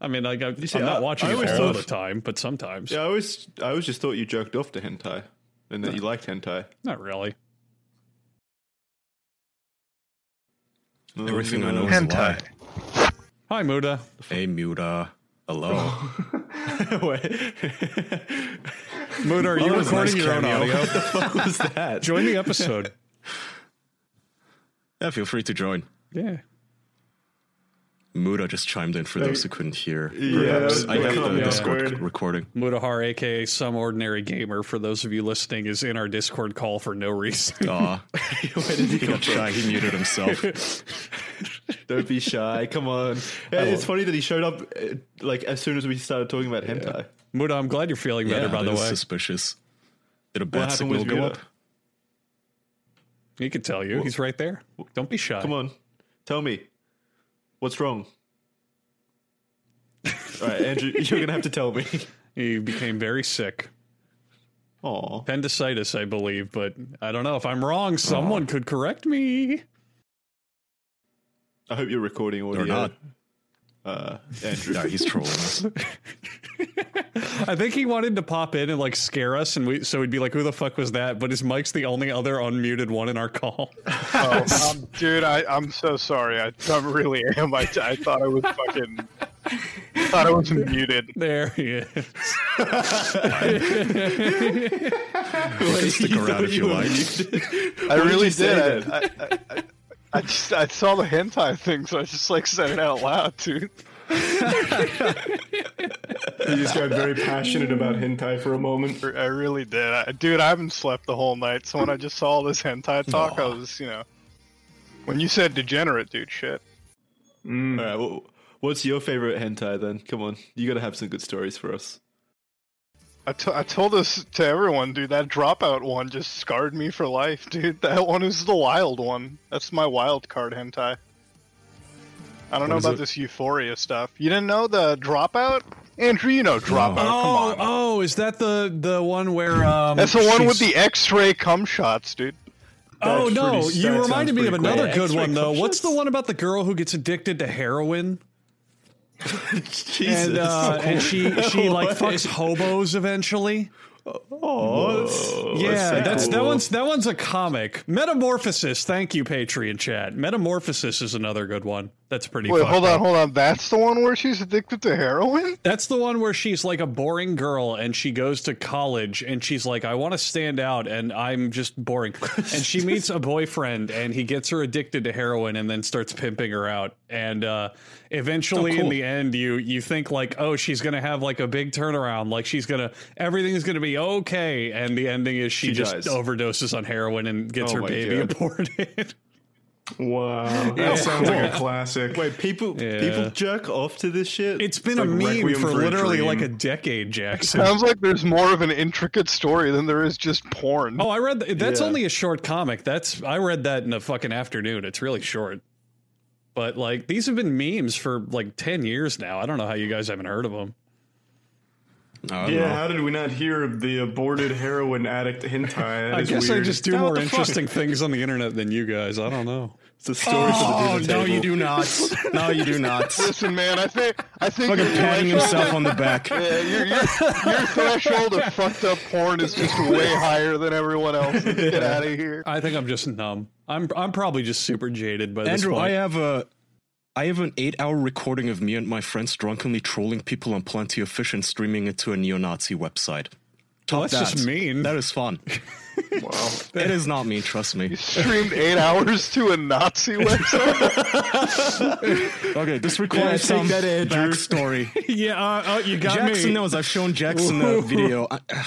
I mean, like, I, see, I'm not I- watching I it always all thought- the time, but sometimes. Yeah, I always, I always just thought you jerked off to hentai, and that you liked hentai. Not really. Everything I know gonna- is a lie. Hi, Muta. Hey, Muta. Hello. Muta, are you that recording nice your own audio? what the fuck was that? Join the episode. yeah, feel free to join. Yeah. Muta just chimed in for those who couldn't hear. Yeah, Perhaps. that I have the Discord awkward. recording. Mutahar, aka some ordinary gamer, for those of you listening, is in our Discord call for no reason. Aw, Where did he he come got shy. He muted himself. Don't be shy. Come on. Yeah, it's funny that he showed up uh, like as soon as we started talking about hentai. Muta, I'm glad you're feeling better, yeah, by the way. suspicious. Did a bad happened signal with go up? He can tell you. He's right there. Don't be shy. Come on, tell me what's wrong. All right, Andrew, you're gonna have to tell me. He became very sick. Oh, Appendicitis, I believe, but I don't know. If I'm wrong, someone could correct me. I hope you're recording audio. Or not. Uh, Andrew. no, he's trolling us. I think he wanted to pop in and like scare us, and we so we'd be like, "Who the fuck was that?" But his mic's the only other unmuted one in our call. Oh, um, dude, I, I'm so sorry. I, I really am. I, I thought I was fucking. thought I was muted. There he is. Stick around if you like. I really did. I, I, I, I just I saw the hentai thing, so I just like said it out loud, dude. He just got very passionate about hentai for a moment. I really did. I, dude, I haven't slept the whole night, so when I just saw all this hentai talk, I was, you know, when you said degenerate, dude, shit. Mm. All right, well, what's your favorite hentai then? Come on, you gotta have some good stories for us. I, t- I told this to everyone, dude. That dropout one just scarred me for life, dude. That one is the wild one. That's my wild card hentai. I don't know about it? this euphoria stuff. You didn't know the dropout? Andrew, you know dropout. Come Oh, on. oh, is that the the one where um That's the one with the X-ray cum shots, dude. Oh no, pretty- you reminded me of pretty cool. another Yeah, good X-ray one though. cum What's the one about the girl who gets addicted to heroin Jesus. and uh, and she she like fucks hobos eventually? Oh, that's- Yeah, pretty that's that one's that one's a comic. Metamorphosis. Thank you, Patreon chat. Metamorphosis is another good one. That's pretty. Wait, hold on, up. hold on. That's the one where she's addicted to heroin? That's the one where she's like a boring girl and she goes to college and she's like, I want to stand out and I'm just boring. and she meets a boyfriend and he gets her addicted to heroin and then starts pimping her out. And uh, eventually, Oh, cool. in the end, you you think like, oh, she's gonna have like a big turnaround, like she's gonna everything's gonna be okay. And the ending is she, She just dies. overdoses on heroin and gets Oh her baby God. aborted. Wow, that sounds like a classic. Wait, people Yeah. people jerk off to this shit. it's been It's a like meme for for literally Dream. like a decade, Jackson. Sounds like there's more of an intricate story than there is just porn. Oh, I read th- that's Yeah. only a short comic. That's I read that in a fucking afternoon. It's really short. But like these have been memes for like 10 years now. I don't know how you guys haven't heard of them. I don't Yeah, know. how did we not hear of the aborted heroin addict hentai? That I guess weird. I just do Yeah, more the fuck? interesting things on the internet than you guys. I don't know. it's a story for the Oh no, table. you do not. No, you do not. Listen, man, I think I think Fucking patting himself on the back. Yeah, your, your, your threshold of fucked up porn is just way higher than everyone else. Get out of here. I think I'm just numb. I'm I'm probably just super jaded by this Andrew, point. I have a I have an eight hour recording of me and my friends drunkenly trolling people on Plenty of Fish and streaming it to a neo Nazi website. Well, that's That- just mean. That is fun. Wow. it is not mean, trust me. Streamed eight hours to a Nazi website. Okay, this requires take some that, Andrew. backstory. yeah, uh, uh, you got Jackson me. knows. I've shown Jackson the video. I- ugh.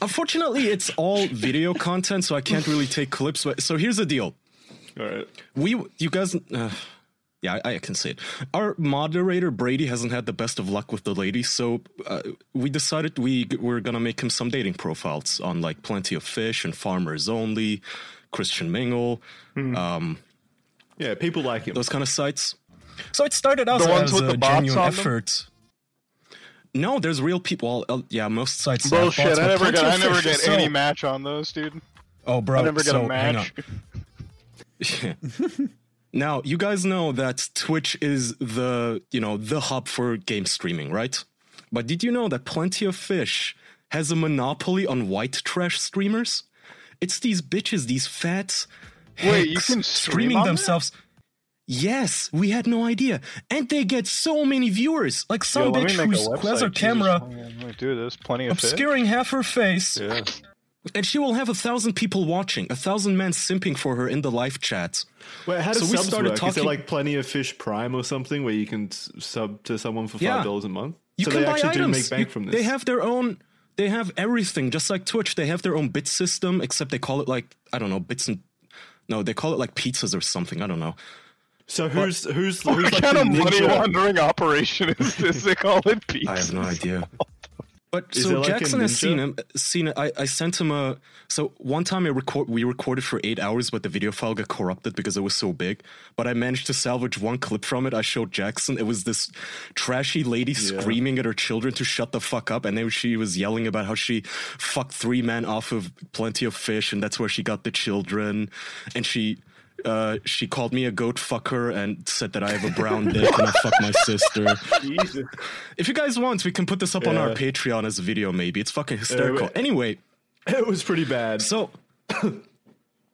Unfortunately, it's all video content, so I can't really take clips. But so here's the deal: All right. we, you guys, uh, Yeah, I, I can say it. Our moderator Brady hasn't had the best of luck with the ladies, so uh, we decided we we're gonna make him some dating profiles on like Plenty of Fish and Farmers Only, Christian Mingle, um, Yeah, people like him. those kind of sites. So it started out The ones as with a the bots genuine on them? effort. No, there's real people. Well, uh, yeah, most sites. have Bullshit! bots, I never Plenty got. I of never get so- any match on those, dude. Oh, bro, I never get so a hang match. now you guys know that Twitch is the you know the hub for game streaming, right? But did you know that Plenty of Fish has a monopoly on white trash streamers? It's these bitches, these fat Wait, you can stream streaming on that? themselves. Yes, we had no idea, and they get so many viewers. Like some Yo, bitch make a who's who has her Jesus. camera me do this. Plenty of fish. obscuring half her face, yeah. And she will have a thousand people watching, a thousand men simping for her in the live chat. Wait, how does So we subs started work? Is there talking- like plenty of fish prime or something where you can sub to someone for five dollars a month? You so can they buy actually items. do make bank You- from this. They have their own. They have everything, just like Twitch. They have their own bit system, except they call it like I don't know bits and no, they call it like pizzas or something. I don't know. so who's who's What who's like kind the of money ninja? laundering operation is this? They call it pizza. I have no idea. But Is so there like Jackson has seen him. Seen it. I, I sent him a. So one time I record. We recorded for eight hours, but the video file got corrupted because it was so big. But I managed to salvage one clip from it. I showed Jackson. It was this trashy lady screaming at her children to shut the fuck up, and then she was yelling about how she fucked three men off of plenty of fish, and that's where she got the children. And she. Uh, she called me a goat fucker and said that I have a brown dick and I fuck my sister. Jesus. If you guys want, we can put this up on our Patreon as a video, maybe. It's fucking hysterical. anyway, It was pretty bad. so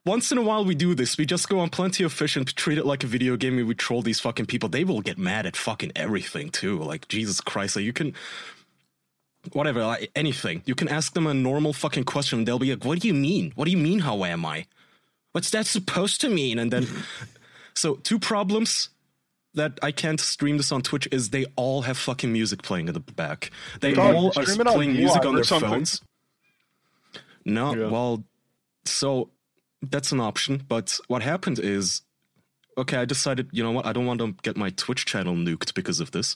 once in a while we do this. We just go on Plenty of Fish and treat it like a video game and we troll these fucking people. They will get mad at fucking everything, too. Like, Jesus Christ. Like, you can. Whatever, like anything. You can ask them a normal fucking question and they'll be like, What do you mean? What do you mean, how am I? What's that supposed to mean? And then. so, two problems that I can't stream this on Twitch is they all have fucking music playing in the back. They Dog, all are stream it on playing music on their something. phones. No, Yeah. well, so that's an option. But what happened is, okay, I decided, you know what, I don't want to get my Twitch channel nuked because of this.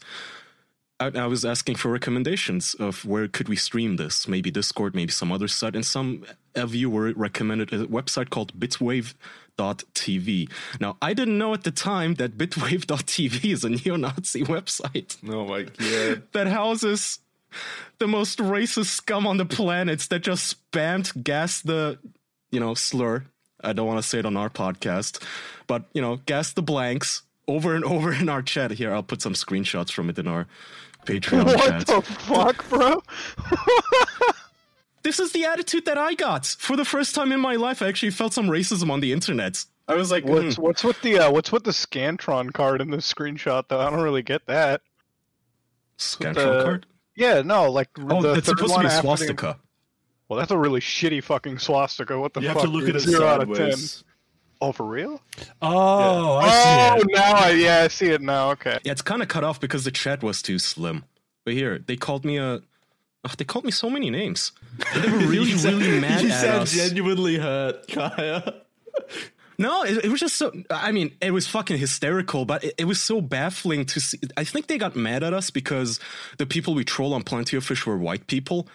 I, I was asking for recommendations of where could we stream this, maybe Discord, maybe some other site, and some a viewer recommended a website called Bitwave.tv. Now, I didn't know at the time that Bitwave.tv is a neo-Nazi website oh my god. that houses the most racist scum on the planet that just spammed gas the you know slur i don't want to say it on our podcast but you know gas the blanks over and over in our chat here i'll put some screenshots from it in our patreon What chat the fuck, bro? this is the attitude that i got for the first time in my life i actually felt some racism on the internet i was like What's hmm, what's with the uh, what's with the Scantron card in this screenshot though? I don't really get that. Scantron the- card Yeah, no, like oh the that's third supposed to be a after the- swastika Well, that's a really shitty fucking swastika. What the You fuck? have to look dude? at it Zero out of ten. sideways. Oh, for real? Oh, I Oh, see it. now I yeah, I see it now. Okay. Yeah, it's kind of cut off because the chat was too slim. But here, they called me a. Oh, they called me so many names. They were really, You sound- really mad You at sound us. genuinely hurt, Kaya. no, it, it was just so. I mean, it was fucking hysterical, but it, it was so baffling to see. I think they got mad at us because the people we troll on Plenty of Fish were white people.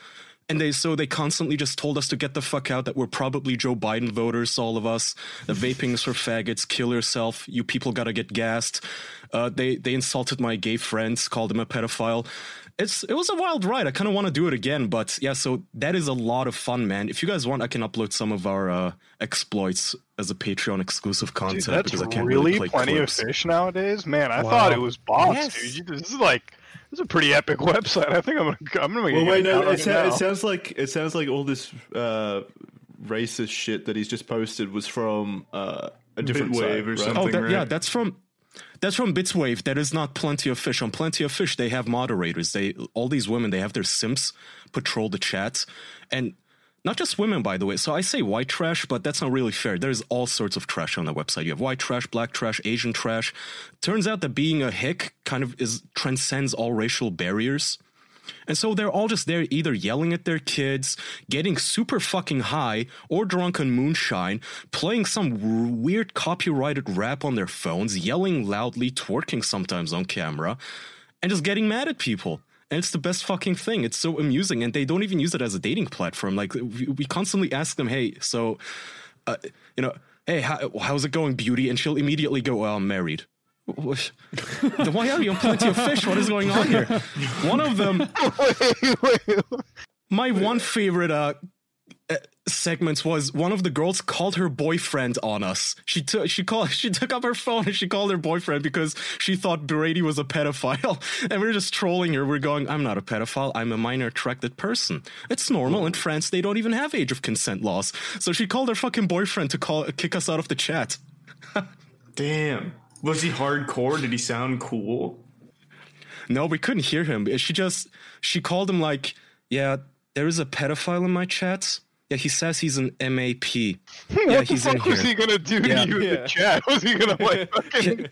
And they so they constantly just told us to get the fuck out, that we're probably Joe Biden voters, all of us. The vaping is for faggots, kill yourself, you people gotta get gassed. Uh, they they insulted my gay friends, called him a pedophile. It's it was a wild ride. I kind of want to do it again, but yeah. So that is a lot of fun, man. If you guys want, I can upload some of our uh, exploits as a Patreon exclusive content Dude, that's because I can't really, really plenty clips. of fish nowadays, man. I Wow. thought it was bots, Yes. dude. This is like this is a pretty epic website. I think I'm gonna I'm gonna. Well, wait, no, it, sa- it sounds like it sounds like all this uh, racist shit that he's just posted was from uh, a different Bitwave site, or right? something. Oh, that, right? yeah, that's from that's from Bitswave. That is not Plenty of Fish. On Plenty of Fish, they have moderators. They all these women. They have their simps patrol the chats, and not just women, by the way. So I say white trash, but that's not really fair. There's all sorts of trash on the website. You have white trash, black trash, Asian trash. Turns out that being a hick kind of is transcends all racial barriers. And so they're all just there either yelling at their kids, getting super fucking high or drunk on moonshine, playing some weird copyrighted rap on their phones, yelling loudly, twerking sometimes on camera, and just getting mad at people. And it's the best fucking thing. It's so amusing. And they don't even use it as a dating platform. Like, we, we constantly ask them, hey, so, uh, you know, hey, how, how's it going, beauty? And she'll immediately go, well, I'm married. Then Why are you on plenty of fish? What is going on here? One of them, wait, wait. my one favorite uh, Uh, segments was one of the girls called her boyfriend on us. She took she called she took up her phone and she called her boyfriend because she thought Brady was a pedophile. And we are just trolling her. We're going, I'm not a pedophile. I'm a minor attracted person. It's normal in France. They don't even have age of consent laws. So she called her fucking boyfriend to call kick us out of the chat. Damn. Was he hardcore? Did he sound cool? No, we couldn't hear him. She just she called him like, yeah, there is a pedophile in my chat. Yeah, he says he's an MAP. Yeah, what the he's in fuck was here. he gonna do Yeah. to you in the chat? Was he gonna like fucking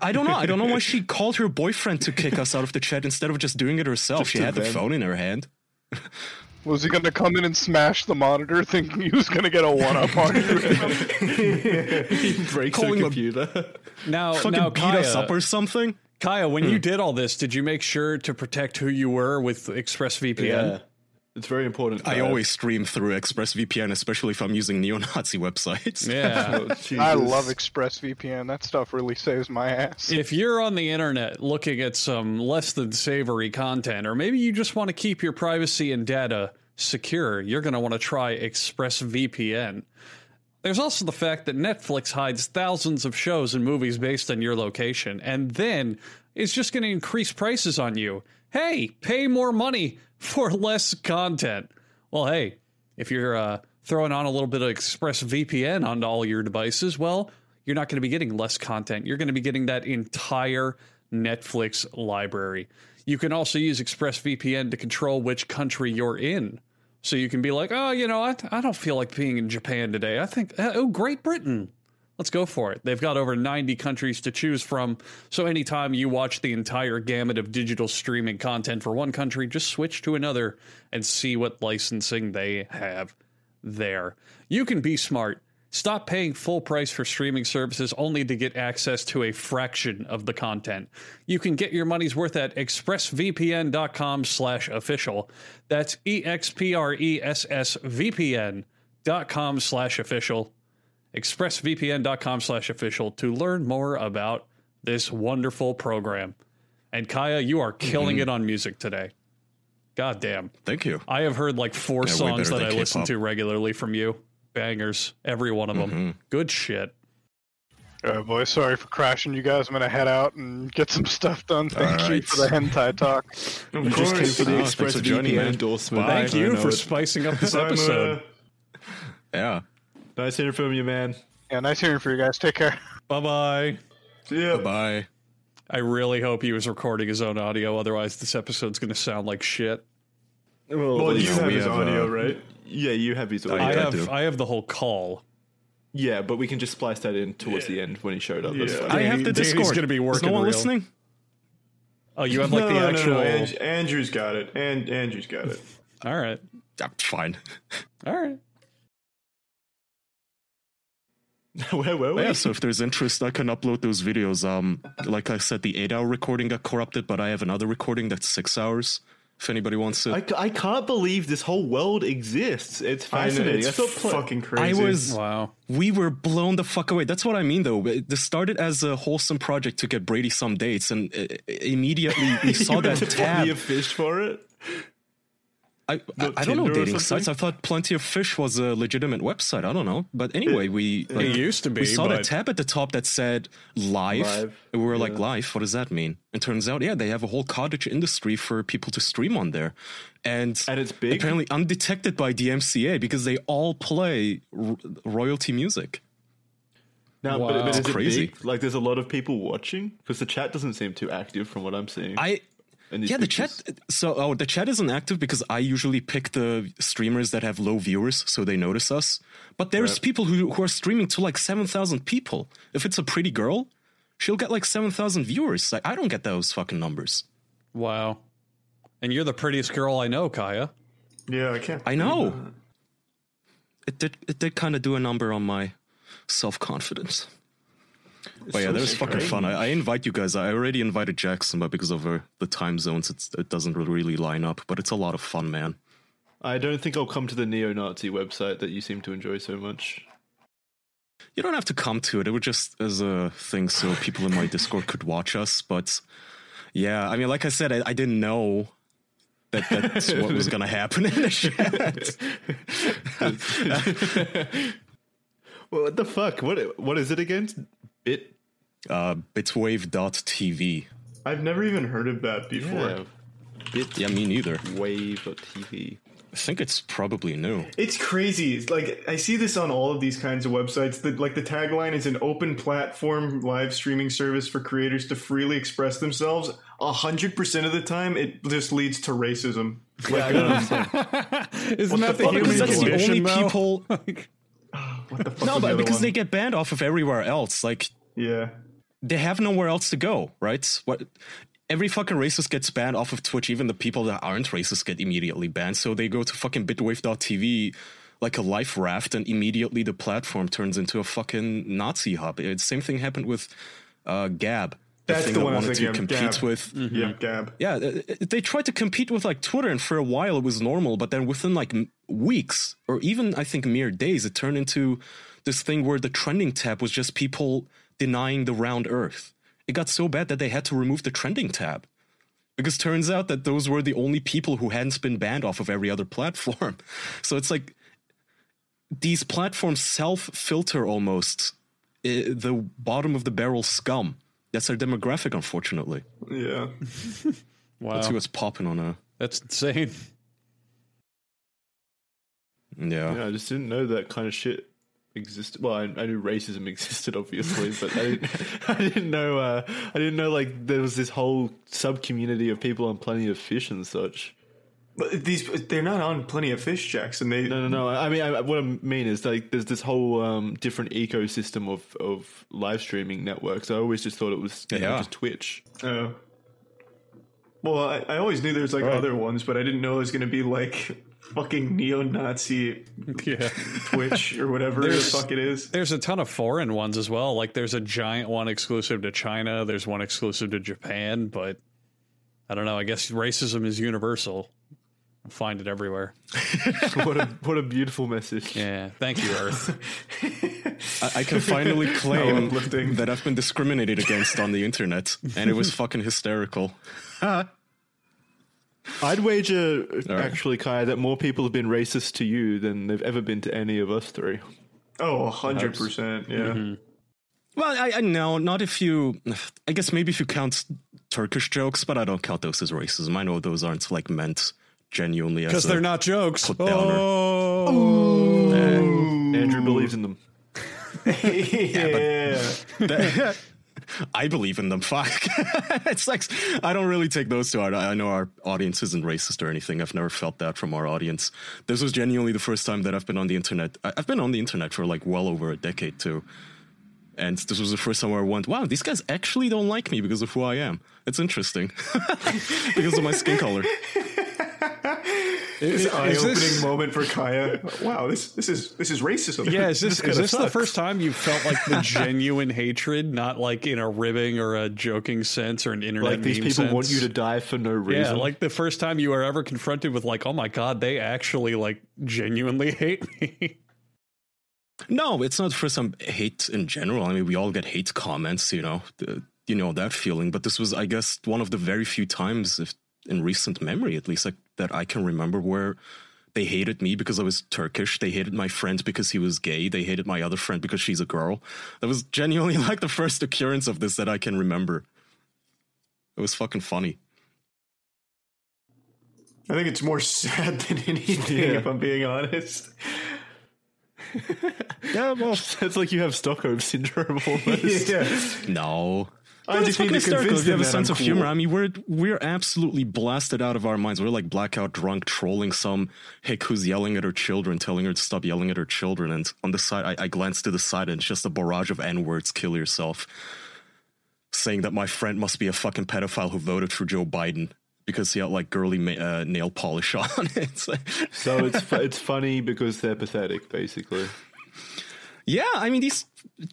I don't know. I don't know why she called her boyfriend to kick us out of the chat instead of just doing it herself. Just she to had the phone in her hand. was he gonna come in and smash the monitor thinking he was gonna get a one up on you? he breaks Calling the a- computer. Now, Fucking now beat us up or something. Kaya, when you hmm. did all this, did you make sure to protect who you were with ExpressVPN? yeah. It's very important. I Kyle. always stream through ExpressVPN, especially if I'm using neo-Nazi websites. Yeah. Oh, I love ExpressVPN. That stuff really saves my ass. if you're on the internet looking at some less than savory content, or maybe you just want to keep your privacy and data secure, you're going to want to try ExpressVPN. There's also the fact that Netflix hides thousands of shows and movies based on your location, and then is just going to increase prices on you. Hey, pay more money for less content. Well, hey, if you're uh, throwing on a little bit of ExpressVPN onto all your devices, well, you're not going to be getting less content. You're going to be getting that entire Netflix library. You can also use ExpressVPN to control which country you're in. So you can be like, oh, you know, I, I don't feel like being in Japan today. I think, uh, oh, Great Britain. Let's go for it. They've got over 90 countries to choose from. So anytime you watch the entire gamut of digital streaming content for one country, just switch to another and see what licensing they have there. You can be smart. Stop paying full price for streaming services only to get access to a fraction of the content. You can get your money's worth at expressvpn.com slash official. That's E-X-P-R-E-S-S-V-P-N dot com slash official. expressvpn.com slash official to learn more about this wonderful program. And Kaya, you are killing it on music today. God damn. Thank you. I have heard like four Yeah, songs that I than listen to regularly from you. Bangers, every one of them. Mm-hmm. Good shit. All right, boys. Sorry for crashing you guys. I'm gonna head out and get some stuff done. Thank you right. for the hentai talk. Of You just came for the Oh, thanks for joining, ExpressVPN endorsement. Thank you for it. spicing up this I'm, uh, episode. Yeah. Nice hearing from you, man. Yeah, nice hearing from you guys. Take care. Bye bye. yeah. Bye. Bye. I really hope he was recording his own audio. Otherwise, this episode's going to sound like shit. Well, Well, you you- have we his have, audio, uh, right? yeah, you have his audio. I I have. I have the whole call. Yeah, but we can just splice that in towards the end when he showed up. That's Yeah. I have the Danny's Discord. gonna be Is working no one real. listening? Oh, you have like no, the actual. no, no. Andrew, Andrew's got it. And Andrew's got it. All right, Yeah, fine. all right. where were we? Yeah, so if there's interest, I can upload those videos. Um, like I said, the eight-hour recording got corrupted, but I have another recording that's six hours. If anybody wants it, I, I can't believe this whole world exists. It's I fascinating. it's I thought pl- fucking I was Wow. we were blown the fuck away. That's what I mean, though. This started as a wholesome project to get Brady some dates, and uh, immediately we saw you that went to tab. Plenty of fish for it. I, I, I don't know dating sites. I thought Plenty of Fish was a legitimate website. I don't know, but anyway, we like, It used to be. we saw that tab at the top that said live. Live, and we were like, live? What does that mean? And turns out, yeah, they have a whole cottage industry for people to stream on there, and And it's big? apparently undetected by DMCA because they all play r- royalty music. Now, Wow. but, but is it Crazy. big? Like, there's a lot of people watching because the chat doesn't seem too active from what I'm seeing. I in these yeah, the pictures. chat. So, oh, the chat isn't active because I usually pick the streamers that have low viewers, so they notice us. But there's Right. people who who are streaming to like seven thousand people. If it's a pretty girl, she'll get like seven thousand viewers. Like I don't get those fucking numbers. Wow. And you're the prettiest girl I know, Kaya. Yeah, I can't. I know. It did. It did kind of do a number on my self confidence. But yeah, that was fucking fun. I, I invite you guys. I already invited Jackson, but because of uh, the time zones, it's, it doesn't really line up. But it's a lot of fun, man. I don't think I'll come to the neo-Nazi website that you seem to enjoy so much. You don't have to come to it. It was just as a thing so people in my Discord could watch us. But yeah, I mean, like I said, I, I didn't know that that's what was going to happen in the chat. Well, what the fuck? What what is it against? Bit uh, Bitwave.tv. I've never even heard of that before. yeah. Bit Yeah, me neither. wave.tv. I think it's probably new. It's crazy. Like I see this on all of these kinds of websites. That like the tagline is an open platform live streaming service for creators to freely express themselves. A hundred percent of the time, it just leads to racism. Yeah, I. Isn't that the fuck? human Because that's the only though? people- Like, What the fuck? No, was the but because one? they get banned off of everywhere else. Like yeah. they have nowhere else to go, right? What every fucking racist gets banned off of Twitch. Even the people that aren't racist get immediately banned. So they go to fucking Bitwave.tv like a life raft, and immediately the platform turns into a fucking Nazi hub. It's same thing happened with uh, Gab. The That's thing the that one I was wanted to thinking compete Gab. with Yeah, Gab. yeah, uh, they tried to compete with like Twitter, and for a while it was normal, but then within like weeks or even I think mere days, it turned into this thing where the trending tab was just people denying the round Earth. It got so bad that they had to remove the trending tab because turns out that those were the only people who hadn't been banned off of every other platform. So it's like these platforms self filter almost uh, the bottom of the barrel scum. That's their demographic, unfortunately. Yeah. wow, Let's see what's popping on a. that's insane. Yeah. Yeah, I just didn't know that kind of shit existed. Well, I, I knew racism existed, obviously, but I didn't, I didn't know. Uh, I didn't know like there was this whole sub community of people on Plenty of Fish and such. But these they're not on plenty of fish, Jackson. They No, no, no. I mean, I, what I mean is like there's this whole um, different ecosystem of of live streaming networks. I always just thought it was you know, Yeah. just Twitch. Oh. Well, I, I always knew there's like Right. other ones, but I didn't know it was going to be like fucking neo-Nazi Yeah. Twitch or whatever the fuck it is. There's a ton of foreign ones as well. Like there's a giant one exclusive to China. There's one exclusive to Japan, but I don't know. I guess racism is universal. I'll find it everywhere. what a what a beautiful message. Yeah. Thank you, Earth. I, I can finally claim uplifting. that I've been discriminated against on the internet, and it was fucking hysterical. I'd wager, right. actually, Kai, that more people have been racist to you than they've ever been to any of us three. Oh, 100%. Yeah. Mm-hmm. Well, I, I know not if you. I guess maybe if you count Turkish jokes, but I don't count those as racism. I know those aren't like meant genuinely as Because they're not jokes. put downer. Oh. Andrew believes in them. yeah. I believe in them. Fuck. it's like I don't really take those to heart. I know our audience isn't racist or anything. I've never felt that from our audience. This was genuinely the first time that I've been on the internet. I've been on the internet for like well over a decade too. And this was the first time where I went, wow, these guys actually don't like me because of who I am. It's interesting. because of my skin color. This Is eye-opening this- moment for Kaya. Wow, this this is this is racism. Yeah, is this, is kinda this the first time you felt like the genuine hatred, not like in a ribbing or a joking sense or an internet Like these meme people want you to die for no reason. Yeah, reason. like the first time you were ever confronted with like, oh my god, they actually like genuinely hate me. No, it's not for some hate in general. I mean, we all get hate comments, you know, the, you know that feeling. But this was, I guess, one of the very few times, if in recent memory at least, like, that I can remember where they hated me because I was Turkish. They hated my friend because he was gay. They hated my other friend because she's a girl. That was genuinely like the first occurrence of this that I can remember. It was fucking funny. I think it's more sad than anything, Yeah. if I'm being honest. Yeah, well, it's like you have Stockholm syndrome almost. yeah. no. I But just it's need fucking to hysterical. convince If you have a sense I'm of cool. humor. I mean, we're we're absolutely blasted out of our minds. We're like blackout drunk, trolling some hick who's yelling at her children, telling her to stop yelling at her children. And on the side, I, I glance to the side, and it's just a barrage of n words. Kill yourself. Saying that my friend must be a fucking pedophile who voted for Joe Biden. because he had like girly ma- uh, nail polish on. it's like, So it's fu- it's funny because they're pathetic, basically. yeah, I mean these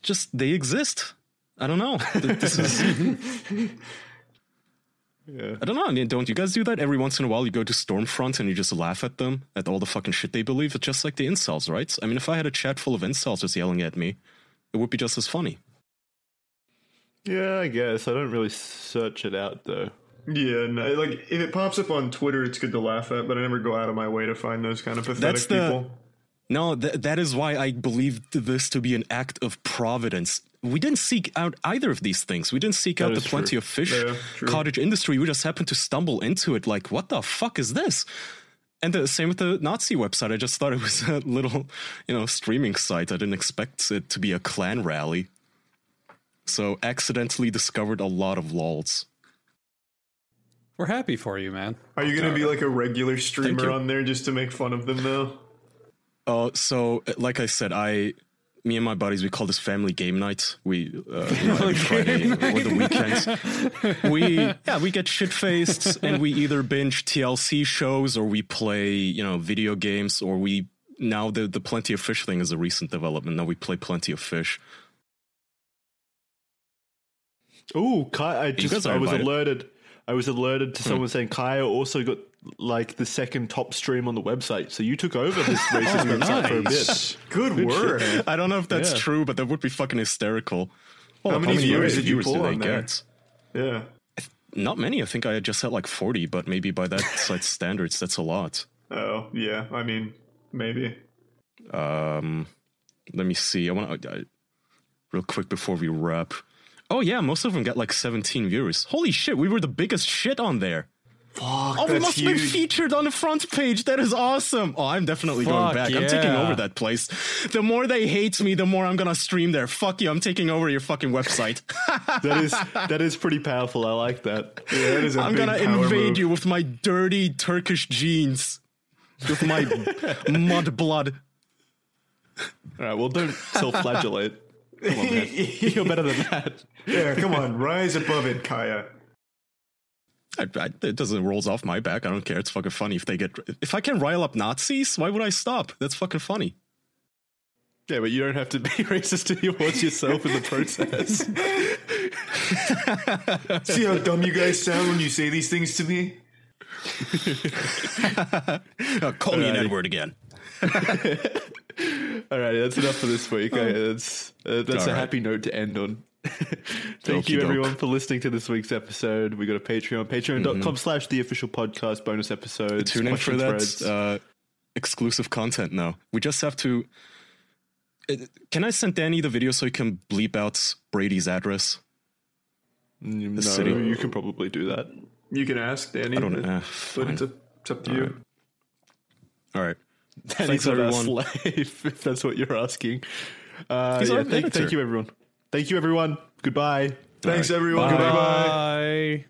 just they exist. I don't know. This is Yeah. I don't know. I mean, don't you guys do that every once in a while? You go to Stormfront and you just laugh at them at all the fucking shit they believe. It's just like the incels, right? I mean, if I had a chat full of incels just yelling at me, it would be just as funny. Yeah, I guess. I don't really search it out though. Yeah, no, like if it pops up on Twitter, it's good to laugh at, but I never go out of my way to find those kind of pathetic That's the- people. No, th- that is why I believe this to be an act of providence. We didn't seek out either of these things. We didn't seek out the is plenty true. of fish Yeah, cottage industry. We just happened to stumble into it. Like, what the fuck is this? And the same with the Nazi website. I just thought it was a little, you know, streaming site. I didn't expect it to be a Klan rally. So accidentally discovered a lot of lols. We're happy for you, man. Are you gonna be like a regular streamer on there just to make fun of them though? Uh, so, uh, like I said, I, me and my buddies, we call this family game night. We, uh, you know, every Friday or the weekends, we, yeah, we get shit faced and we either binge TLC shows or we play, you know, video games or we. Now the the plenty of fish thing is a recent development. Now we play plenty of fish. Ooh, Kai, I just I was invited. alerted. I was alerted to someone saying Kaya also got like the second top stream on the website. So you took over this racist website for a bit. Good work. I don't know if that's Yeah. true, but that would be fucking hysterical. Well, How many viewers did you pull did I on there? get? Yeah. Not many. I think I just had like forty, but maybe by that site's standards, that's a lot. Oh, yeah. I mean, maybe. Um, let me see. I want to real quick before we wrap. Oh yeah, most of them got like 17 viewers. Holy shit, we were the biggest shit on there. Fuck, Oh, we must have been huge. featured on the front page. That is awesome. Oh, I'm definitely going Fuck back. I'm taking over that place. The more they hate me, the more I'm gonna stream there. Fuck you. I'm taking over your fucking website. That is that is pretty powerful. I like that. Yeah, that is a I'm gonna invade move. you with my dirty Turkish jeans, with my mud blood. All right, well, don't self-flagellate. Come on, man. You're better than that. Yeah, come on, rise above it, Kaya. I, I, it doesn't rolls off my back. I don't care. It's fucking funny if they get. If I can rile up Nazis, why would I stop? That's fucking funny. Yeah, but you don't have to be racist towards yourself in the process. See how dumb you guys sound when you say these things to me? Uh, call me an Alrighty. Edward again. All right, that's enough for this week. Uh, that's uh, that's All a right. happy note to end on. Thank you, everyone, for listening to this week's episode. We got a Patreon, patreon.com slash the official podcast, bonus episodes, Tune in for that uh, exclusive content now. We just have to. Can I send Danny the video so he can bleep out Brady's address? no, city. you can probably do that. You can ask Danny. I don't know. But it's, up to you. All right. Danny's Thanks, everyone. slave, if that's what you're asking. Uh, yeah, thank, thank you, everyone. Thank you, everyone. Goodbye. Thanks, everyone. Bye. Goodbye. Bye.